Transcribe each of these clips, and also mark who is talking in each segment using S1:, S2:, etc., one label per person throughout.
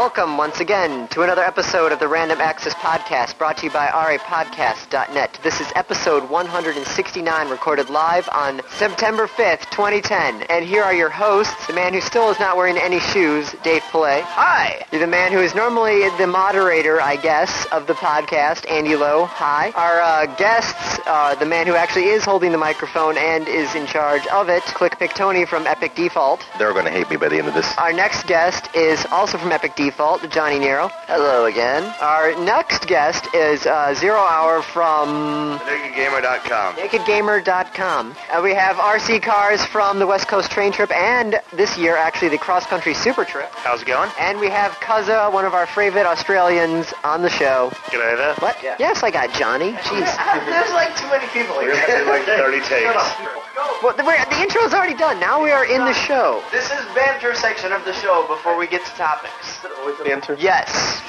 S1: Welcome once again to another episode of the Random Access Podcast brought to you by rapodcast.net. This is episode 169 recorded live on September 5th, 2010. And here are your hosts, the man who still is not wearing any shoes, Dave Pillay.
S2: Hi.
S1: You're the man who is normally the moderator, I guess, of the podcast, Andy Lowe. Hi. Our uh, guests, uh, the man who actually is holding the microphone and is in charge of it, Click Pick Tony from Epic Default.
S3: They're going to hate me by the end of this.
S1: Our next guest is also from Epic Default, Johnny Nero. Hello again. Our next guest is uh, Zero Hour from
S2: NakedGamer.com.
S1: NakedGamer.com. Uh, we have RC Cars from the West Coast Train Trip and this year actually the Cross Country Super Trip.
S2: How's it going?
S1: And we have Cuzza, one of our favorite Australians, on the show.
S2: G'day there.
S1: What? Yes, I got Johnny. Jeez.
S2: There's like too many people here. We're gonna do like 30 takes.
S1: well, the, we're- the intro's already done. Now we are in the show.
S4: This is banter section of the show before we get to topics.
S3: Banter?
S4: Yes.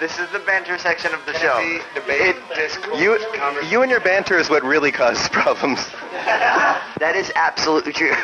S4: This is the banter section of the show.
S2: Debate, discourse,
S3: You, you and your banter is what really causes problems.
S4: That is absolutely true.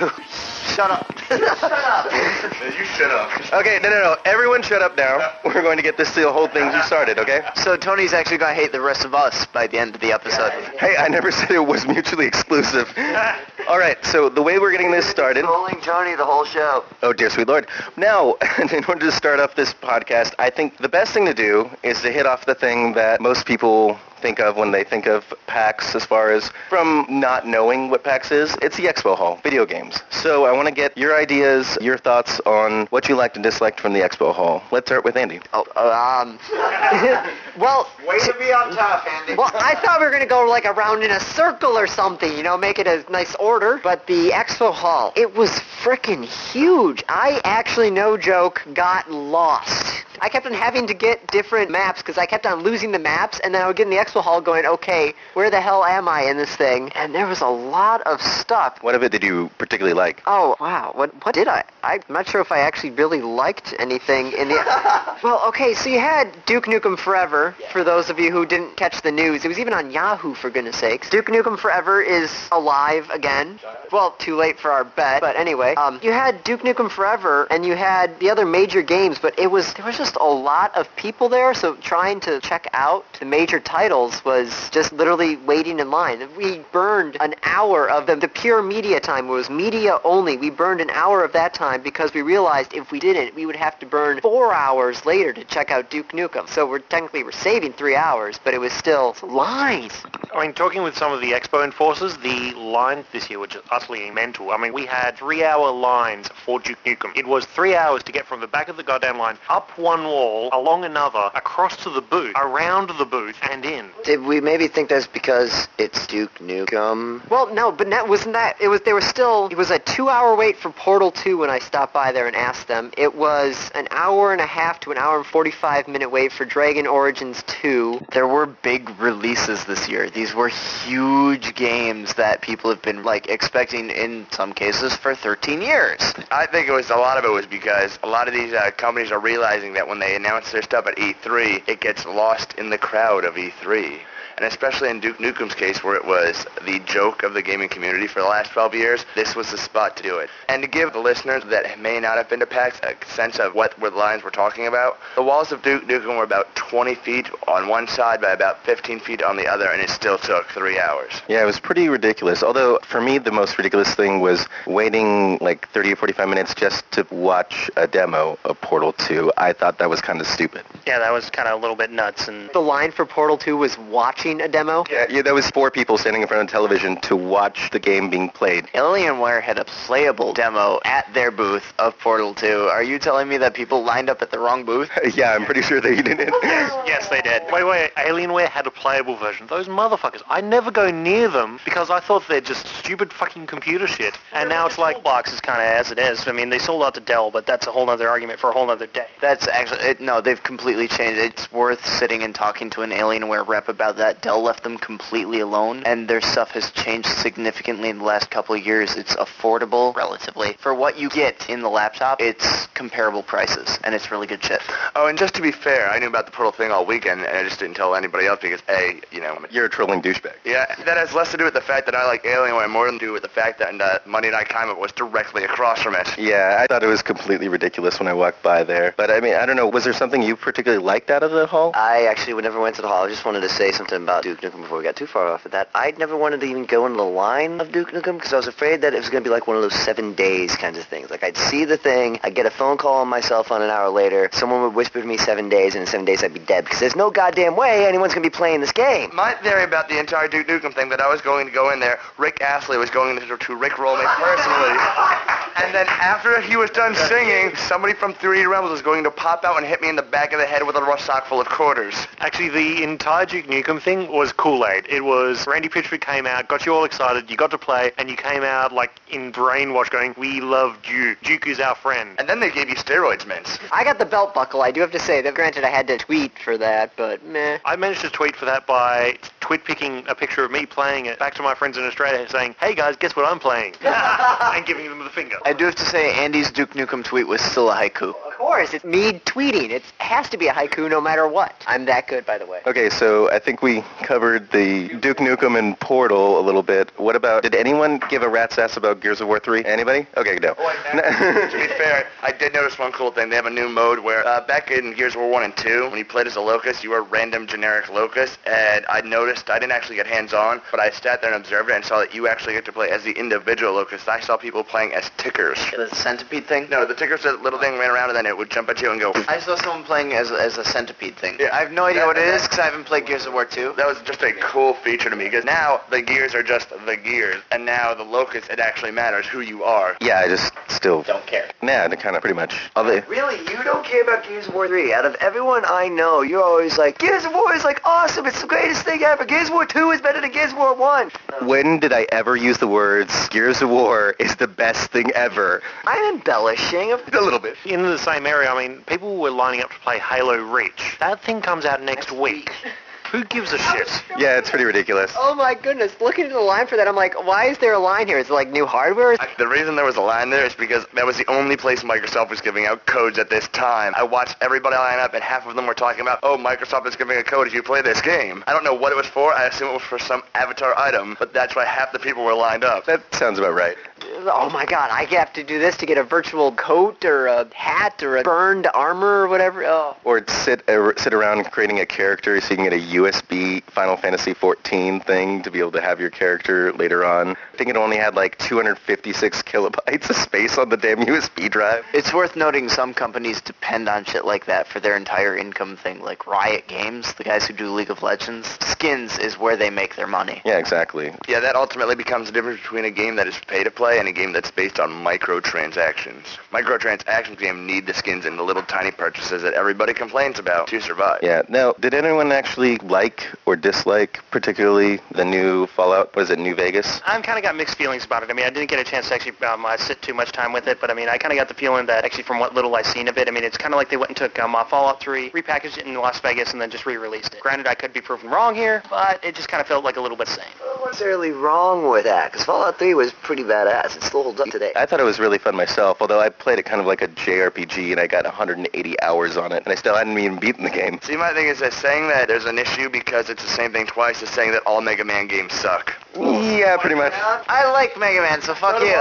S4: Shut up. Shut up.
S2: Man, you shut up.
S3: Okay, no, no, no. Everyone shut up now. We're going to get this the whole thing started, okay?
S4: so Tony's actually gonna hate the rest of us by the end of the episode.
S3: Hey, I never said it was mutually exclusive. All right, so the way we're getting this started...
S4: Trolling Tony the whole show.
S3: Oh, dear sweet Lord. Now, in order to start off this podcast, I think the best thing to do is to hit off the thing that most people think of when they think of PAX as far as from not knowing what PAX is. It's the expo hall, video games. So I want to get your ideas, your thoughts on what you liked and disliked from the expo hall. Let's start with Andy.
S4: Oh, uh, um.
S1: Well,
S2: Way to be on top, Andy.
S1: well, I thought we were going to go like around in a circle or something, you know, make it a nice order. But the expo hall, it was freaking huge. I actually, no joke, got lost. I kept on having to get different maps because I kept on losing the maps, and then I would get in the expo hall going, okay, where the hell am I in this thing? And there was a lot of stuff.
S3: What of it did you particularly like?
S1: Oh wow! What what did I? I'm not sure if I actually really liked anything in the. well, okay, so you had Duke Nukem Forever. For those of you who didn't catch the news, it was even on Yahoo for goodness sakes. Duke Nukem Forever is alive again. Well, too late for our bet, but anyway, um, you had Duke Nukem Forever, and you had the other major games, but it was there was just a lot of people there, so trying to check out the major titles was just literally waiting in line. We burned an hour of the, the pure media time. It was media only. We burned an hour of that time because we realized if we didn't, we would have to burn four hours later to check out Duke Nukem. So we're technically we're saving three hours, but it was still lines.
S5: I mean, talking with some of the expo enforcers, the lines this year were just utterly mental. I mean, we had three-hour lines for Duke Nukem. It was three hours to get from the back of the goddamn line up one wall, along another, across to the booth, around the booth, and in.
S4: Did we maybe think that's because it's Duke Nukem?
S1: Well, no, but that wasn't that. It was. They were still. It was a two-hour wait for Portal 2 when I stopped by there and asked them. It was an hour and a half to an hour and 45 minute wait for Dragon Origins 2.
S4: There were big releases this year. These were huge games that people have been like expecting in some cases for 13 years.
S2: I think it was a lot of it was because a lot of these uh, companies are realizing that when they announce their stuff at E3, it gets lost in the crowd of E3 free. And especially in Duke Nukem's case, where it was the joke of the gaming community for the last 12 years, this was the spot to do it. And to give the listeners that may not have been to PAX a sense of what were the lines we're talking about, the walls of Duke Nukem were about 20 feet on one side by about 15 feet on the other, and it still took three hours.
S3: Yeah, it was pretty ridiculous. Although, for me, the most ridiculous thing was waiting like 30 or 45 minutes just to watch a demo of Portal 2. I thought that was kind of stupid.
S5: Yeah, that was kind of a little bit nuts. And
S1: The line for Portal 2 was watching a demo.
S3: Yeah, yeah, there was four people standing in front of television to watch the game being played.
S4: Alienware had a playable demo at their booth of Portal 2. Are you telling me that people lined up at the wrong booth?
S3: yeah, I'm pretty sure they didn't.
S5: yes, they did. Wait, wait. Alienware had a playable version. Those motherfuckers. I never go near them because I thought they're just stupid fucking computer shit. And now it's like box is kind of as it is. I mean, they sold out to Dell, but that's a whole other argument for a whole other day.
S4: That's actually it, no. They've completely changed. It's worth sitting and talking to an Alienware rep about that. Dell left them completely alone, and their stuff has changed significantly in the last couple of years. It's affordable, relatively, for what you get in the laptop. It's comparable prices, and it's really good shit.
S2: Oh, and just to be fair, I knew about the Portal thing all weekend, and I just didn't tell anybody else because, A, you know,
S3: You're a trolling douchebag.
S2: yeah, that has less to do with the fact that I like Alienware more more than to do with the fact that uh, Monday Night Combat was directly across from it.
S3: Yeah, I thought it was completely ridiculous when I walked by there. But I mean, I don't know. Was there something you particularly liked out of the hall?
S6: I actually never went to the hall. I just wanted to say something about Duke Nukem before we got too far off of that. I'd never wanted to even go into the line of Duke Nukem because I was afraid that it was going to be like one of those seven days kinds of things. Like I'd see the thing, I'd get a phone call on my cell phone an hour later, someone would whisper to me seven days, and in seven days I'd be dead because there's no goddamn way anyone's going to be playing this game.
S2: My theory about the entire Duke Nukem thing that I was going to go in there, Rick Astley was going to, to Rick roll me personally. And then after he was done singing, somebody from 3D Realms was going to pop out and hit me in the back of the head with a sock full of quarters.
S5: Actually, the entire Duke Nukem thing was Kool-Aid. It was Randy Pitchford came out, got you all excited, you got to play, and you came out like in brainwash going, we love Duke. Duke is our friend.
S2: And then they gave you steroids mints.
S1: I got the belt buckle. I do have to say that. Granted, I had to tweet for that, but meh.
S5: I managed to tweet for that by tweet picking a picture of me playing it back to my friends in Australia saying, hey guys, guess what I'm playing? and giving them the finger.
S4: I do have to say, Andy's Duke Nukem tweet was still a haiku.
S1: Of course, it's me tweeting. It has to be a haiku no matter what. I'm that good, by the way.
S3: Okay, so I think we covered the Duke Nukem and Portal a little bit. What about, did anyone give a rat's ass about Gears of War 3? Anybody? Okay, no.
S2: to be fair, I did notice one cool thing. They have a new mode where uh, back in Gears of War 1 and 2, when you played as a Locust, you were a random generic Locust, and I noticed, I didn't actually get hands-on, but I sat there and observed it and saw that you actually get to play as the individual Locust. I saw people playing as tickers.
S4: The centipede thing?
S2: No, the tickers, that little thing ran around and then it would jump at you and go...
S4: I saw someone playing as, as a centipede thing.
S2: Yeah.
S4: I have no idea
S2: That-
S4: what it
S2: that-
S4: is because I haven't played Gears of War 2.
S2: That was just a cool feature to me, because now the gears are just the gears, and now the Locust it actually matters who you are.
S3: Yeah, I just still...
S2: Don't care.
S3: Nah, kind of pretty much. Although,
S6: Really, you don't care about Gears of War 3. Out of everyone I know, you're always like, Gears of War is like awesome. It's the greatest thing ever. Gears of War 2 is better than Gears of War 1.
S3: when did I ever use the words Gears of War is the best thing ever?
S6: I'm embellishing.
S2: A little bit.
S5: In the same area, I mean, people were lining up to play Halo Reach. That thing comes out next week. Who gives a shit?
S3: Yeah, it's pretty ridiculous.
S1: Oh my goodness! Looking at the line for that, I'm like, why is there a line here? Is it like new hardware?
S2: The reason there was a line there is because that was the only place Microsoft was giving out codes at this time. I watched everybody line up, and half of them were talking about, oh, Microsoft is giving a code if you play this game. I don't know what it was for. I assume it was for some avatar item, but that's why half the people were lined up.
S3: That sounds about right.
S1: Oh my god! I have to do this to get a virtual coat or a hat or a burned armor or whatever. Oh.
S3: Or sit uh, sit around creating a character so you can get a USB Final Fantasy 14 thing to be able to have your character later on. I think it only had like 256 kilobytes of space on the damn USB drive.
S4: It's worth noting some companies depend on shit like that for their entire income thing, like Riot Games, the guys who do League of Legends. Skins is where they make their money.
S3: Yeah, exactly.
S2: Yeah, that ultimately becomes the difference between a game that is pay to play and a game that's based on microtransactions. Microtransactions game need the skins and the little tiny purchases that everybody complains about to survive.
S3: Yeah. Now, did anyone actually like or dislike particularly the new Fallout? Was it New Vegas?
S7: I've kind of got mixed feelings about it. I mean, I didn't get a chance to actually um, uh, sit too much time with it, but I mean, I kind of got the feeling that actually from what little I've seen of it, I mean, it's kind of like they went and took um, uh, Fallout 3, repackaged it in Las Vegas, and then just re-released it. Granted, I could be proven wrong here, but it just kind of felt like a little bit the same.
S6: What's necessarily wrong with that? Because Fallout 3 was pretty badass. It still holds up today.
S3: I thought it was really fun myself, although I played it kind of like a JRPG and I got 180 hours on it, and I still hadn't even beaten the game.
S2: See, my thing is that saying that there's an issue because it's the same thing twice is saying that all Mega Man games suck.
S3: Yeah, pretty much.
S4: I like Mega Man, so fuck you.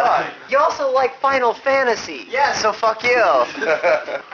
S1: You also like Final Fantasy.
S4: Yeah, so fuck you.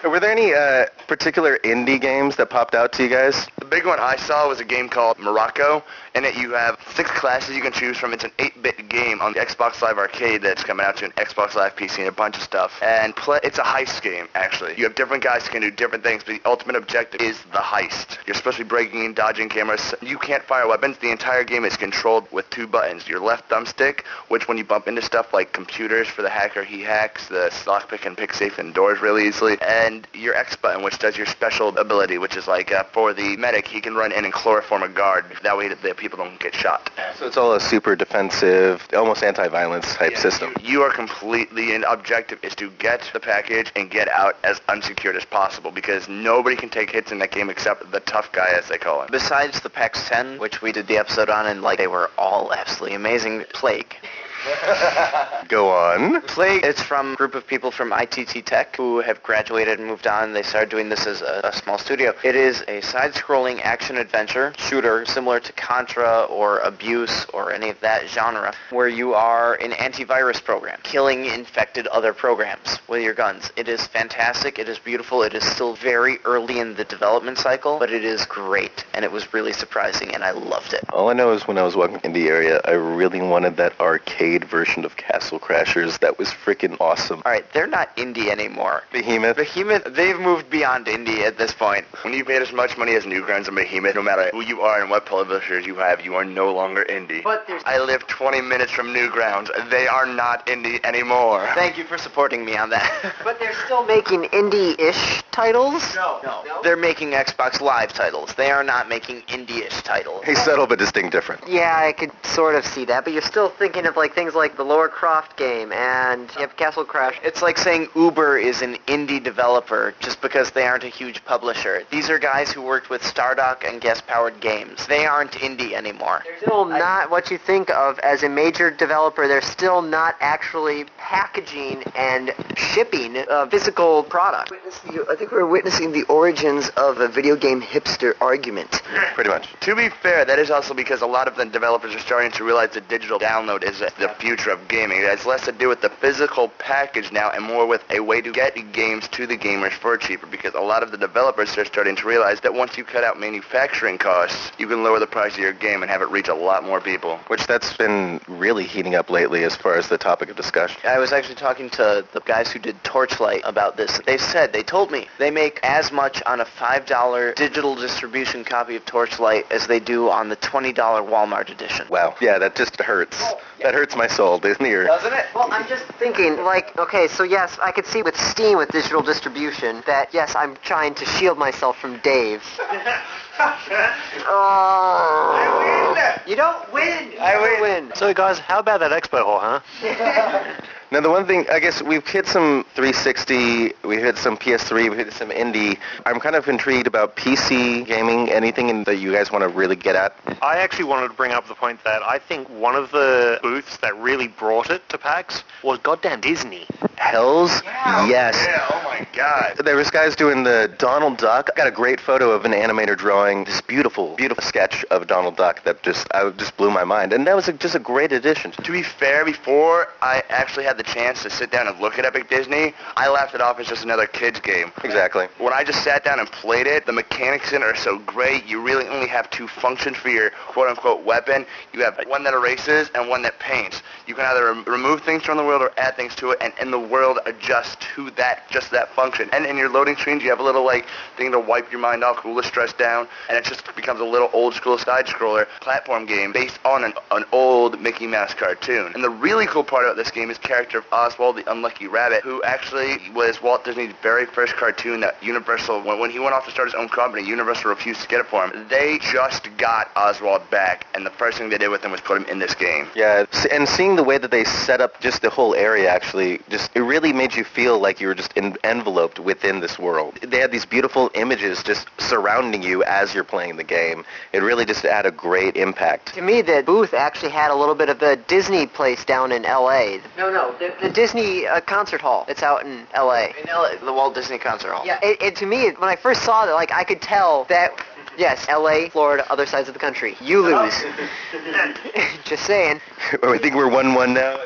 S3: Were there any uh, particular indie games that popped out to you guys?
S2: The big one I saw was a game called Monaco. In it, you have six classes you can choose from. It's an 8-bit game on the Xbox Live Arcade that's coming out to an Xbox Live PC and a bunch of stuff. And play, it's a heist game, actually. You have different guys who can do different things, but the ultimate objective is the heist. You're supposed to be breaking and dodging cameras. You can't fire weapons. The entire game is controlled with two buttons. Your left thumbstick, which when you bump into stuff like computers for the hacker, he hacks. The lockpick and pick safe and doors really easily. And your X button, which does your special ability, which is like uh, for the medic, he can run in and chloroform a guard. That way the people don't get shot.
S3: So it's all a super defensive, almost anti-violence type system.
S2: You are completely, and objective is to get the package and get out as unsecured as possible because nobody can take hits in that game except the tough guy, as they call him.
S4: Besides the PAX 10, which we did the episode on, and like they were all absolutely amazing, Plague.
S3: Go on.
S4: Plague, it's from a group of people from ITT Tech who have graduated and moved on. They started doing this as a, a small studio. It is a side-scrolling action-adventure shooter similar to Contra or Abuse or any of that genre where you are an antivirus program killing infected other programs with your guns. It is fantastic. It is beautiful. It is still very early in the development cycle, but it is great and it was really surprising and I loved it.
S3: All I know is when I was walking in the area, I really wanted that arcade version of Castle Crashers. That was freaking awesome.
S4: All right, they're not indie anymore.
S3: Behemoth.
S4: Behemoth, they've moved beyond indie at this point.
S2: When you've made as much money as Newgrounds and Behemoth, no matter who you are and what publishers you have, you are no longer indie.
S1: But there's-
S2: I live 20 minutes from Newgrounds. They are not indie anymore.
S4: Thank you for supporting me on that.
S1: But they're still making indie-ish titles.
S4: no, no. They're making Xbox Live titles. They are not making indie-ish titles.
S3: Hey, subtle but distinct different.
S1: Yeah, I could sort of see that, but you're still thinking of like things like the Lara Croft game and you have Castle Crash.
S4: It's like saying Uber is an indie developer just because they aren't a huge publisher. These are guys who worked with Stardock and Gas Powered games. They aren't indie anymore.
S1: They're still not what you think of as a major developer. They're still not actually packaging and shipping a physical product.
S6: I think we're witnessing the origins of a video game hipster argument.
S3: Pretty much.
S2: To be fair, that is also because a lot of the developers are starting to realize that digital download is the future of gaming. It has less to do with the physical package now and more with a way to get games to the gamers for cheaper because a lot of the developers are starting to realize that once you cut out manufacturing costs, you can lower the price of your game and have it reach a lot more people.
S3: Which that's been really heating up lately as far as the topic of discussion.
S4: I was actually talking to the guys who did Torchlight about this. They said, they told me, they make as much on a $5 digital distribution copy of Torchlight as they do on the $20 Walmart edition.
S3: Wow. Yeah, that just hurts. Oh, that hurts my soul, doesn't it?
S4: Doesn't it?
S1: Well, I'm just thinking, like, okay, so yes, I could see with Steam with digital distribution that yes, I'm trying to shield myself from Dave. Oh, you don't win. You
S4: I
S1: don't
S4: win.
S1: win.
S5: So guys, how about that expo hall, huh?
S3: Now, the one thing, I guess we've hit some 360, we've hit some PS3, we've hit some indie. I'm kind of intrigued about PC gaming, anything in, that you guys want to really get at.
S5: I actually wanted to bring up the point that I think one of the booths that really brought it to PAX was goddamn Disney.
S3: Hells yes.
S2: Yeah, oh my god.
S3: There was guys doing the Donald Duck. I got a great photo of an animator drawing this beautiful, beautiful sketch of Donald Duck that just I just blew my mind, and that was a, just a great addition.
S2: To be fair, before I actually had the chance to sit down and look at Epic Disney, I laughed it off as just another kid's game.
S3: Exactly.
S2: When I just sat down and played it, the mechanics in it are so great. You really only have two functions for your quote-unquote weapon. You have one that erases and one that paints. You can either rem- remove things from the world or add things to it, and in the world adjust to that just that function. And in your loading screens, you have a little like thing to wipe your mind off, cool the stress down, and it just becomes a little old school side scroller platform game based on an, an old Mickey Mouse cartoon. And the really cool part about this game is the character of Oswald the Unlucky Rabbit, who actually was Walt Disney's very first cartoon that Universal, when, when he went off to start his own company, Universal refused to get it for him. They just got Oswald back, and the first thing they did with him was put him in this game.
S3: Yeah, and seeing the way that they set up just the whole area actually, just it really made you feel like you were just in, enveloped within this world. They had these beautiful images just surrounding you as you're playing the game. It really just had a great impact.
S1: To me, the booth actually had a little bit of the Disney place down in L.A. No, no, the, the Disney uh, concert hall. It's out in L.A.
S4: In LA, the Walt Disney Concert Hall.
S1: Yeah, it, it, to me, when I first saw that, like, I could tell that, yes, L.A., Florida, other sides of the country. You lose. Just saying.
S3: I think we're one-one now.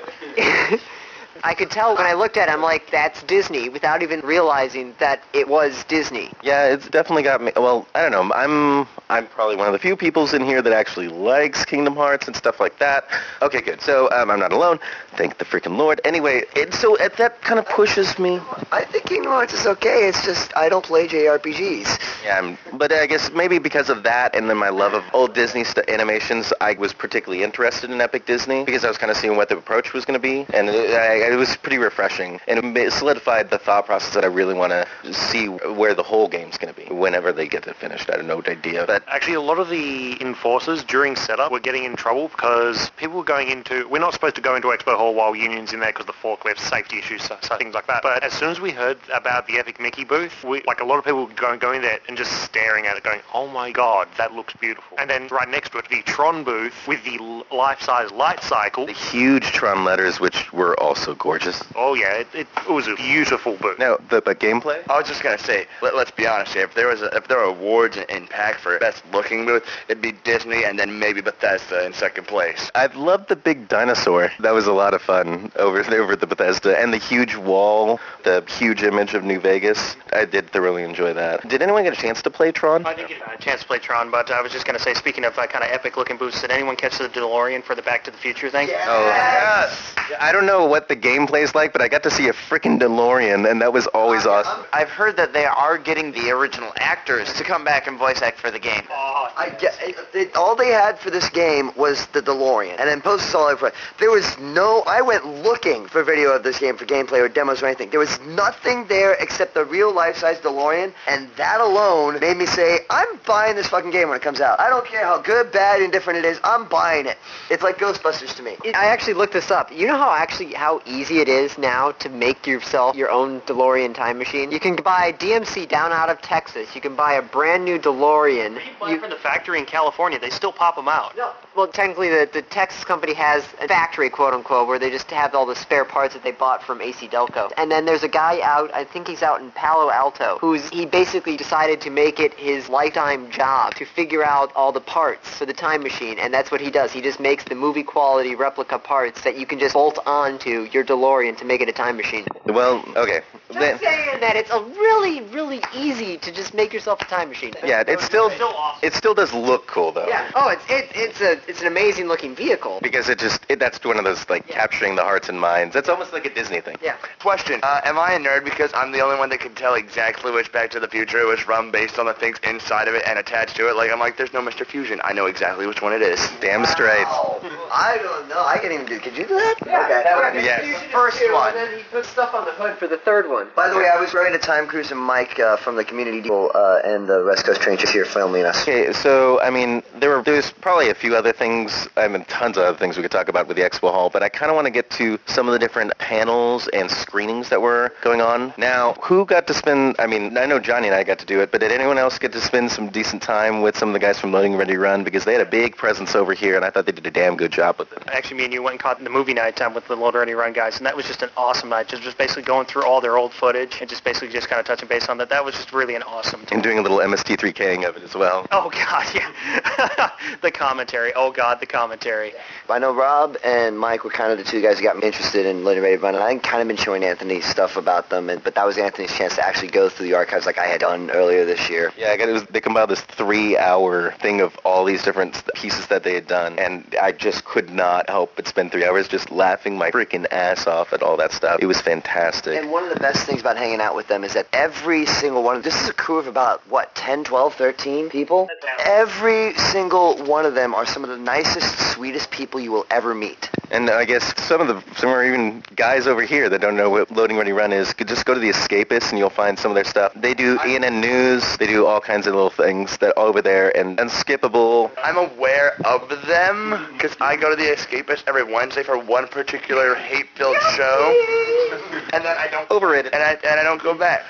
S1: I could tell when I looked at it, I'm like, that's Disney, without even realizing that it was Disney.
S3: Yeah, it's definitely got me. Well, I don't know. I'm I'm probably one of the few peoples in here that actually likes Kingdom Hearts and stuff like that. Okay, good. So um, I'm not alone. Thank the freaking Lord. Anyway, it, so it, that kind of pushes me.
S6: I think Kingdom Hearts is okay. It's just I don't play JRPGs.
S3: Yeah, I'm, but I guess maybe because of that and then my love of old Disney st- animations, I was particularly interested in Epic Disney because I was kind of seeing what the approach was going to be, and it, I, it was pretty refreshing, and it solidified the thought process that I really want to see where the whole game's going to be whenever they get it finished. I have no idea, but
S5: Actually, a lot of the enforcers during setup were getting in trouble because people were going into. We're not supposed to go into Expo Hall while Union's in there because the forklift safety issues, so, so things like that. But as soon as we heard about the Epic Mickey booth, we, like a lot of people were going, going there and just staring at it, going, "Oh my God, that looks beautiful." And then right next to it, the Tron booth with the life-size light cycle.
S3: the huge Tron letters, which were also gorgeous.
S5: Oh yeah, it, it, it was a beautiful booth.
S3: Now, the, the gameplay?
S2: I was just gonna say, let, let's be honest here. If there was, a, if there were awards in, in PAX for best looking booth, it'd be Disney and then maybe Bethesda in second place.
S3: I loved the big dinosaur. That was a lot of fun over over at the Bethesda, and the huge wall, the huge image of New Vegas. I did thoroughly enjoy that. Did anyone get a chance to play Tron?
S7: I didn't get a chance to play Tron, but I was just going to say, speaking of uh, kind of epic-looking booths, did anyone catch the DeLorean for the Back to the Future thing?
S3: Oh, yes. I don't know what the gameplay is like, but I got to see a freaking DeLorean, and that was always oh, awesome.
S4: I've heard that they are getting the original actors to come back and voice act for the game.
S6: Oh, I get, it, all they had for this game was the DeLorean, and then post all over. There was no. I went looking for video of this game for gameplay or demos or anything. There was nothing there except the real life-size DeLorean, and that alone made me say, I'm buying this fucking game when it comes out. I don't care how good, bad, indifferent it is. I'm buying it. It's like Ghostbusters to me.
S1: I actually looked this up. You know how actually how easy it is now to make yourself your own DeLorean time machine? You can buy DMC down out of Texas. You can buy a brand new DeLorean.
S7: You buy from the factory in California. They still pop them out.
S1: No. Well, technically, the, the Texas company has a factory, quote unquote, where they just have all the spare parts that they bought from AC Delco. And then there's a guy out, I think he's out in Palo Alto, who's he basically decided to make it his lifetime job to figure out all the parts for the time machine, and that's what he does. He just makes the movie quality replica parts that you can just bolt onto your DeLorean to make it a time machine.
S3: Well, okay. Then-
S1: Just saying that it's a really, really easy to just make yourself a time machine.
S3: yeah, it's still
S7: Still awesome.
S3: it still does look cool though.
S1: Yeah. Oh, it's it, it's a it's an amazing looking vehicle.
S3: Because it just it, that's one of those like capturing the hearts and minds. That's almost like a Disney thing.
S1: Yeah.
S2: Question: uh, Am I a nerd because I'm the only one that can tell exactly which Back to the Future it was from based on the things inside of it and attached to it? Like I'm like, there's no Mr. Fusion. I know exactly which one it is.
S3: Damn straight.
S6: I don't know. I can't even do. Could you do that? okay.
S3: Yes.
S1: First one. And then he put stuff on the hood for the third one.
S6: By the way, I was running a time cruise, and Mike uh, from the community deal uh, and the West Coast Train just here filming us.
S3: Okay, so I mean, there were there's probably a few other things. I mean, tons of other things we could talk about with the expo hall, but I kind of want to get to some of the different panels and screenings that were going on. Now, who got to spend? I mean, I know Johnny and I got to do it, but did anyone else get to spend some decent time with some of the guys from Loading Ready Run because they had a big presence over here, and I thought they did a damn good job with it.
S7: Actually, me and you went and caught the movie night time with the Loading Ready Run guys, and that was just an awesome night. Just, just basically going through all their old footage and just basically just kind of touching base on that. That was just really an awesome
S3: And doing a little MST3King of it as well.
S7: Oh God, yeah. the commentary. Oh God, the commentary.
S6: I know Rob and Mike were kind of the two guys who got me interested in Loading Ready Run, and I kind of been showing Anthony stuff about them, and, but that was Anthony's chance to actually go through the archives like I had done earlier this year.
S3: Yeah, it was they compiled this three-hour thing of all these different pieces that they had done, and I just could not help but spend three hours just laughing my freaking ass off at all that stuff. It was fantastic.
S6: And one of the best things about hanging out with them is that every single one, of this is a crew of about, what, 10, 12, 13 people? Every single one of them are some of the nicest, sweetest people you will ever meet.
S3: And I guess some of the some are even guys over here that don't know what Loading Ready Run is. Could just go to the Escapists and you'll find some of their stuff. They do ENN News. They do all kinds of little things that are over there and unskippable.
S2: I'm aware of them because I go to the Escapist every Wednesday for one particular hate-filled show, and then I don't
S3: Overrated.
S2: and I and I don't go back.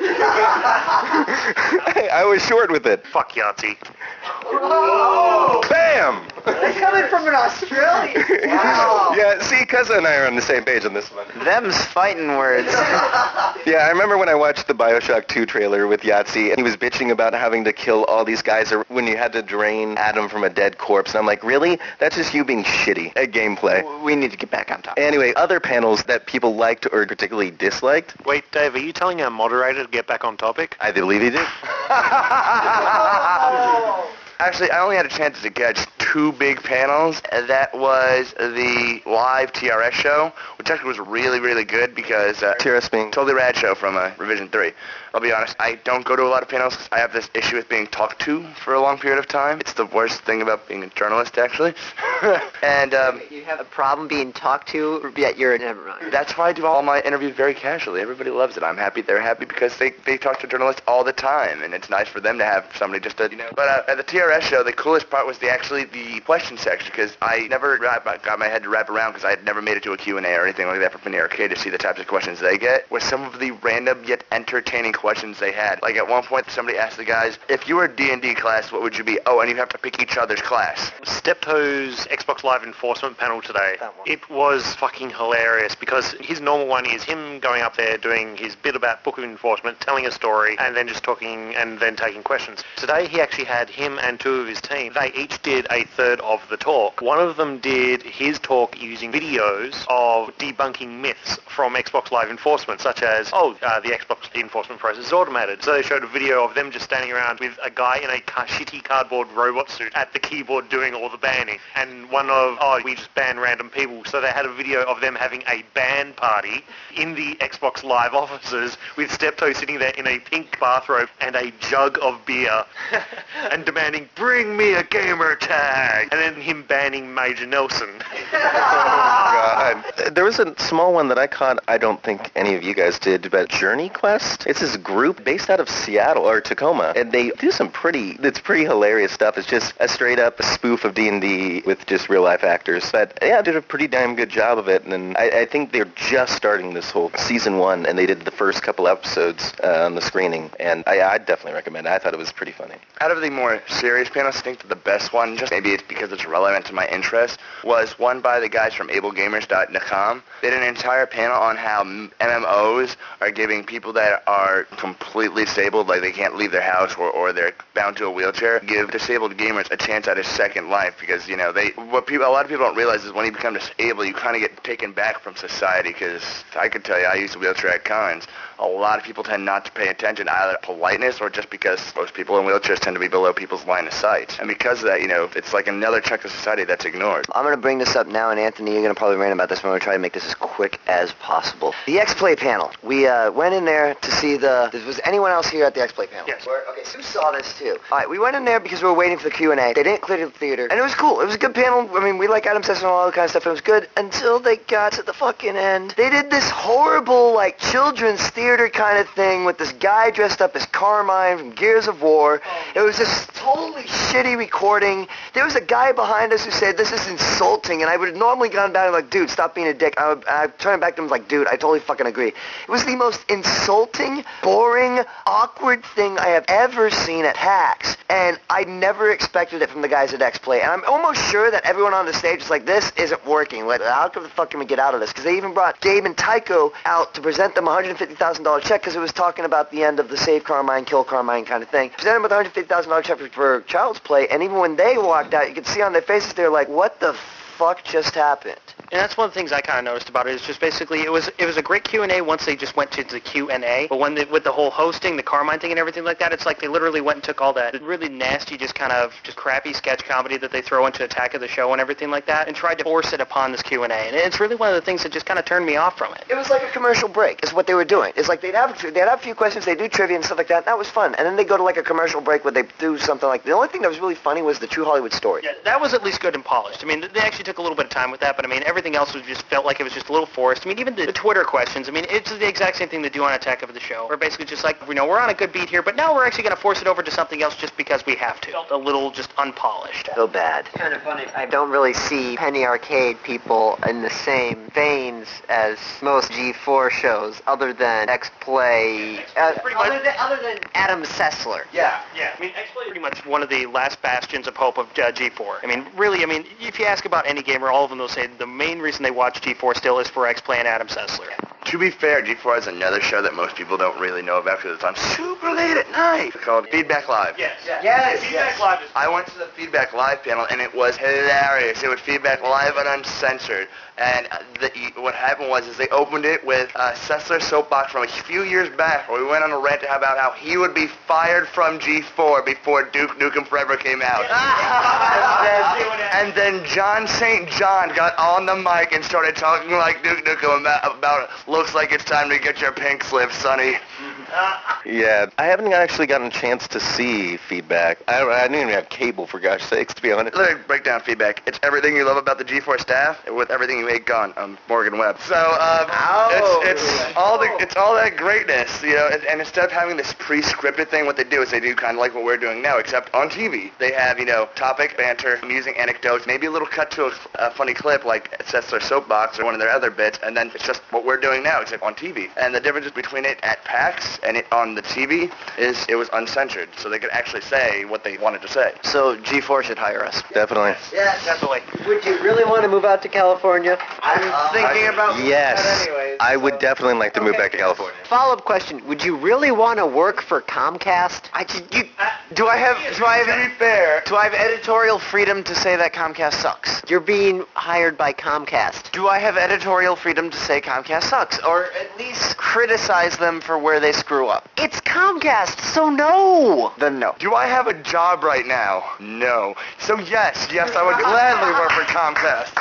S3: I, I was short with it.
S5: Fuck Yahtzee.
S3: Bam!
S1: It's coming from an Australian. Wow.
S3: yeah, see, Cuzza and I are on the same page on this one.
S4: Them's fighting words.
S3: Yeah, I remember when I watched the Bioshock 2 trailer with Yahtzee, and he was bitching about having to kill all these guys or when you had to drain Adam from a dead corpse. And I'm like, really? That's just you being shitty at gameplay.
S4: we need to get back on top.
S3: Anyway, other panels that people liked or particularly disliked,
S5: Wait, Dave, are you telling our moderator to get back on topic?
S3: I believe he did.
S2: Actually, I only had a chance to catch two big panels. Uh, That was the live TRS show, which actually was really, really good because uh,
S3: TRS being
S2: totally rad show from uh, Revision 3. I'll be honest, I don't go to a lot of panels 'cause I have this issue with being talked to for a long period of time. It's the worst thing about being a journalist, actually. and um,
S1: You have a problem being talked to, yet you're never mind.
S2: that's why I do all my interviews very casually. Everybody loves it. I'm happy they're happy because they, they talk to journalists all the time, and it's nice for them to have somebody just to, you know. But uh, at the TRS show, the coolest part was the actually the question section because I never got my head to wrap around because I had never made it to a Q&A or anything like that for Penny Arcade to see the types of questions they get. Was some of the random yet entertaining questions they had. Like at one point, somebody asked the guys, "If you were D&D class, what would you be?" Oh, and you have to pick each other's class.
S5: Stepto's Xbox Live enforcement panel today. It was fucking hilarious because his normal one is him going up there doing his bit about book of enforcement, telling a story, and then just talking and then taking questions. Today he actually had him and two of his team. They each did a third of the talk. One of them did his talk using videos of debunking myths from Xbox Live enforcement, such as, oh, uh, the Xbox enforcement process is automated. So they showed a video of them just standing around with a guy in a ca- shitty cardboard robot suit at the keyboard doing all the banning. And one of, oh, we just ban random people. So they had a video of them having a ban party in the Xbox Live offices with Stepto sitting there in a pink bathrobe and a jug of beer and demanding, bring me a gamer tag. And then him banning Major Nelson.
S3: Oh, God. There was a small one that I caught. I don't think any of you guys did, but Journey Quest. It's this group based out of Seattle or Tacoma, and they do some pretty. It's pretty hilarious stuff. It's just a straight up spoof of D and D with just real life actors. But yeah, did a pretty damn good job of it. And I, I think they're just starting this whole season one, and they did the first couple episodes uh, on the screening, and I, I definitely recommend it. I thought it was pretty funny.
S2: Out of the more serious panels, I think that the best one, just maybe it's because it's relevant to my interest, was one by the guys from ablegamers.com. They did an entire panel on how MMOs are giving people that are completely disabled, like they can't leave their house or, or they're bound to a wheelchair, give disabled gamers a chance at a second life because, you know, they what people a lot of people don't realize is when you become disabled, you kind of get taken back from society because I can tell you, I used a wheelchair at cons. A lot of people tend not to pay attention, either politeness or just because most people in wheelchairs tend to be below people's line of sight. And because of that, you know, it's like another chunk of society that's ignored.
S6: I'm going to bring this up now, and Anthony, you're going to probably rant about this, but I'm going to try to make this as quick as possible. The X-Play panel. We uh, went in there to see the... Was anyone else here at the X-Play panel?
S5: Yes.
S6: Where- okay, Sue saw this too. All right, we went in there because we were waiting for the Q&A. They didn't clear the theater, and it was cool. It was a good panel. I mean, we like Adam Sessler and all that kind of stuff. It was good until they got to the fucking end. They did this horrible, like, children's theater kind of thing with this guy dressed up as Carmine from Gears of War. It was this totally shitty recording. There was a guy behind us who said, this is insulting, and I would have normally gone back and like, dude, stop being a dick. I, would, I turned back to him like, dude, I totally fucking agree. It was the most insulting, boring, awkward thing I have ever seen at PAX, and I never expected it from the guys at X-Play, and I'm almost sure that everyone on the stage is like, this isn't working. Like, how the fuck can we get out of this? Because they even brought Gabe and Tycho out to present them a $150,000 check because it was talking about the end of the Save Carmine, Kill Carmine kind of thing. Presented with a $150,000 check for, for Child's Play, and even when they walked out, you could see on their faces they're like, what the fuck just happened?
S7: And that's one of the things I kind of noticed about it. it is just basically it was it was a great Q and A once they just went to the Q and A. But when they, with the whole hosting, the Carmine thing, and everything like that, it's like they literally went and took all that really nasty, just kind of just crappy sketch comedy that they throw into Attack of the Show and everything like that, and tried to force it upon this Q and A. And it's really one of the things that just kind of turned me off from it.
S6: It was like a commercial break. Is what they were doing. It's like they'd have they'd have a few questions, they do trivia and stuff like that. And that was fun. And then they go to like a commercial break where they do something like the only thing that was really funny was the True Hollywood Story.
S7: Yeah, that was at least good and polished. I mean, they actually took a little bit of time with that, but I mean, everything else was just felt like it was just a little forced. I mean, even the, the Twitter questions. I mean, it's the exact same thing they do on Attack of the Show. We're basically just like, you know, we're on a good beat here, but now we're actually going to force it over to something else just because we have to. A little just unpolished.
S6: So bad.
S1: kind of funny. I don't really see Penny Arcade people in the same veins as most G4 shows, other than X-Play, uh, other, than, other than Adam Sessler.
S6: Yeah.
S7: Yeah, I mean, X-Play is pretty much one of the last bastions of hope of uh, G4. I mean, really, I mean, if you ask about any gamer, all of them will say the main reason they watch G4 still is for X-Play and Adam Sessler.
S2: To be fair, G4 is another show that most people don't really know about because it's on super late at night It's called Feedback Live.
S5: Yes.
S1: Yes,
S5: Feedback Live is
S2: I went to the Feedback Live panel and it was hilarious. It was Feedback Live and uncensored. And uh, the, what happened was is they opened it with uh, Sessler Soapbox from a few years back where we went on a rant about how he would be fired from G4 before Duke Nukem Forever came out. and, then, and then John St. John got on the mic and started talking like Duke Nukem about, about looks like it's time to get your pink slip, Sonny.
S3: Yeah, I haven't actually gotten a chance to see feedback. I, I didn't even have cable, for gosh sakes, to be honest.
S2: Let me break down feedback. It's everything you love about the G4 staff with everything you hate gone. I'm Morgan Webb. So um, it's, it's all the it's all that greatness, you know. And, and instead of having this pre-scripted thing, what they do is they do kind of like what we're doing now, except on TV. They have you know topic, banter, amusing anecdotes, maybe a little cut to a, a funny clip like it says their soapbox or one of their other bits, and then it's just what we're doing now, except on TV. And the difference between it at PAX and it on the TV is it was uncensored, so they could actually say what they wanted to say.
S4: So G4 should hire us.
S3: Definitely.
S1: Yeah,
S5: definitely.
S1: Would you really want to move out to California? I'm uh, thinking about moving
S3: Yes,
S1: out anyways,
S3: I would definitely like to move back to California.
S1: Follow-up question: Would you really want to work for Comcast?
S4: I you, do I have do I have
S2: be fair,
S4: do I have editorial freedom to say that Comcast sucks?
S1: You're being hired by Comcast.
S4: Do I have editorial freedom to say Comcast sucks, or at least criticize them for where they screw up?
S1: It's Comcast, so no.
S4: Then no.
S2: Do I have a job right now? No. So yes, yes, I would gladly work for Comcast.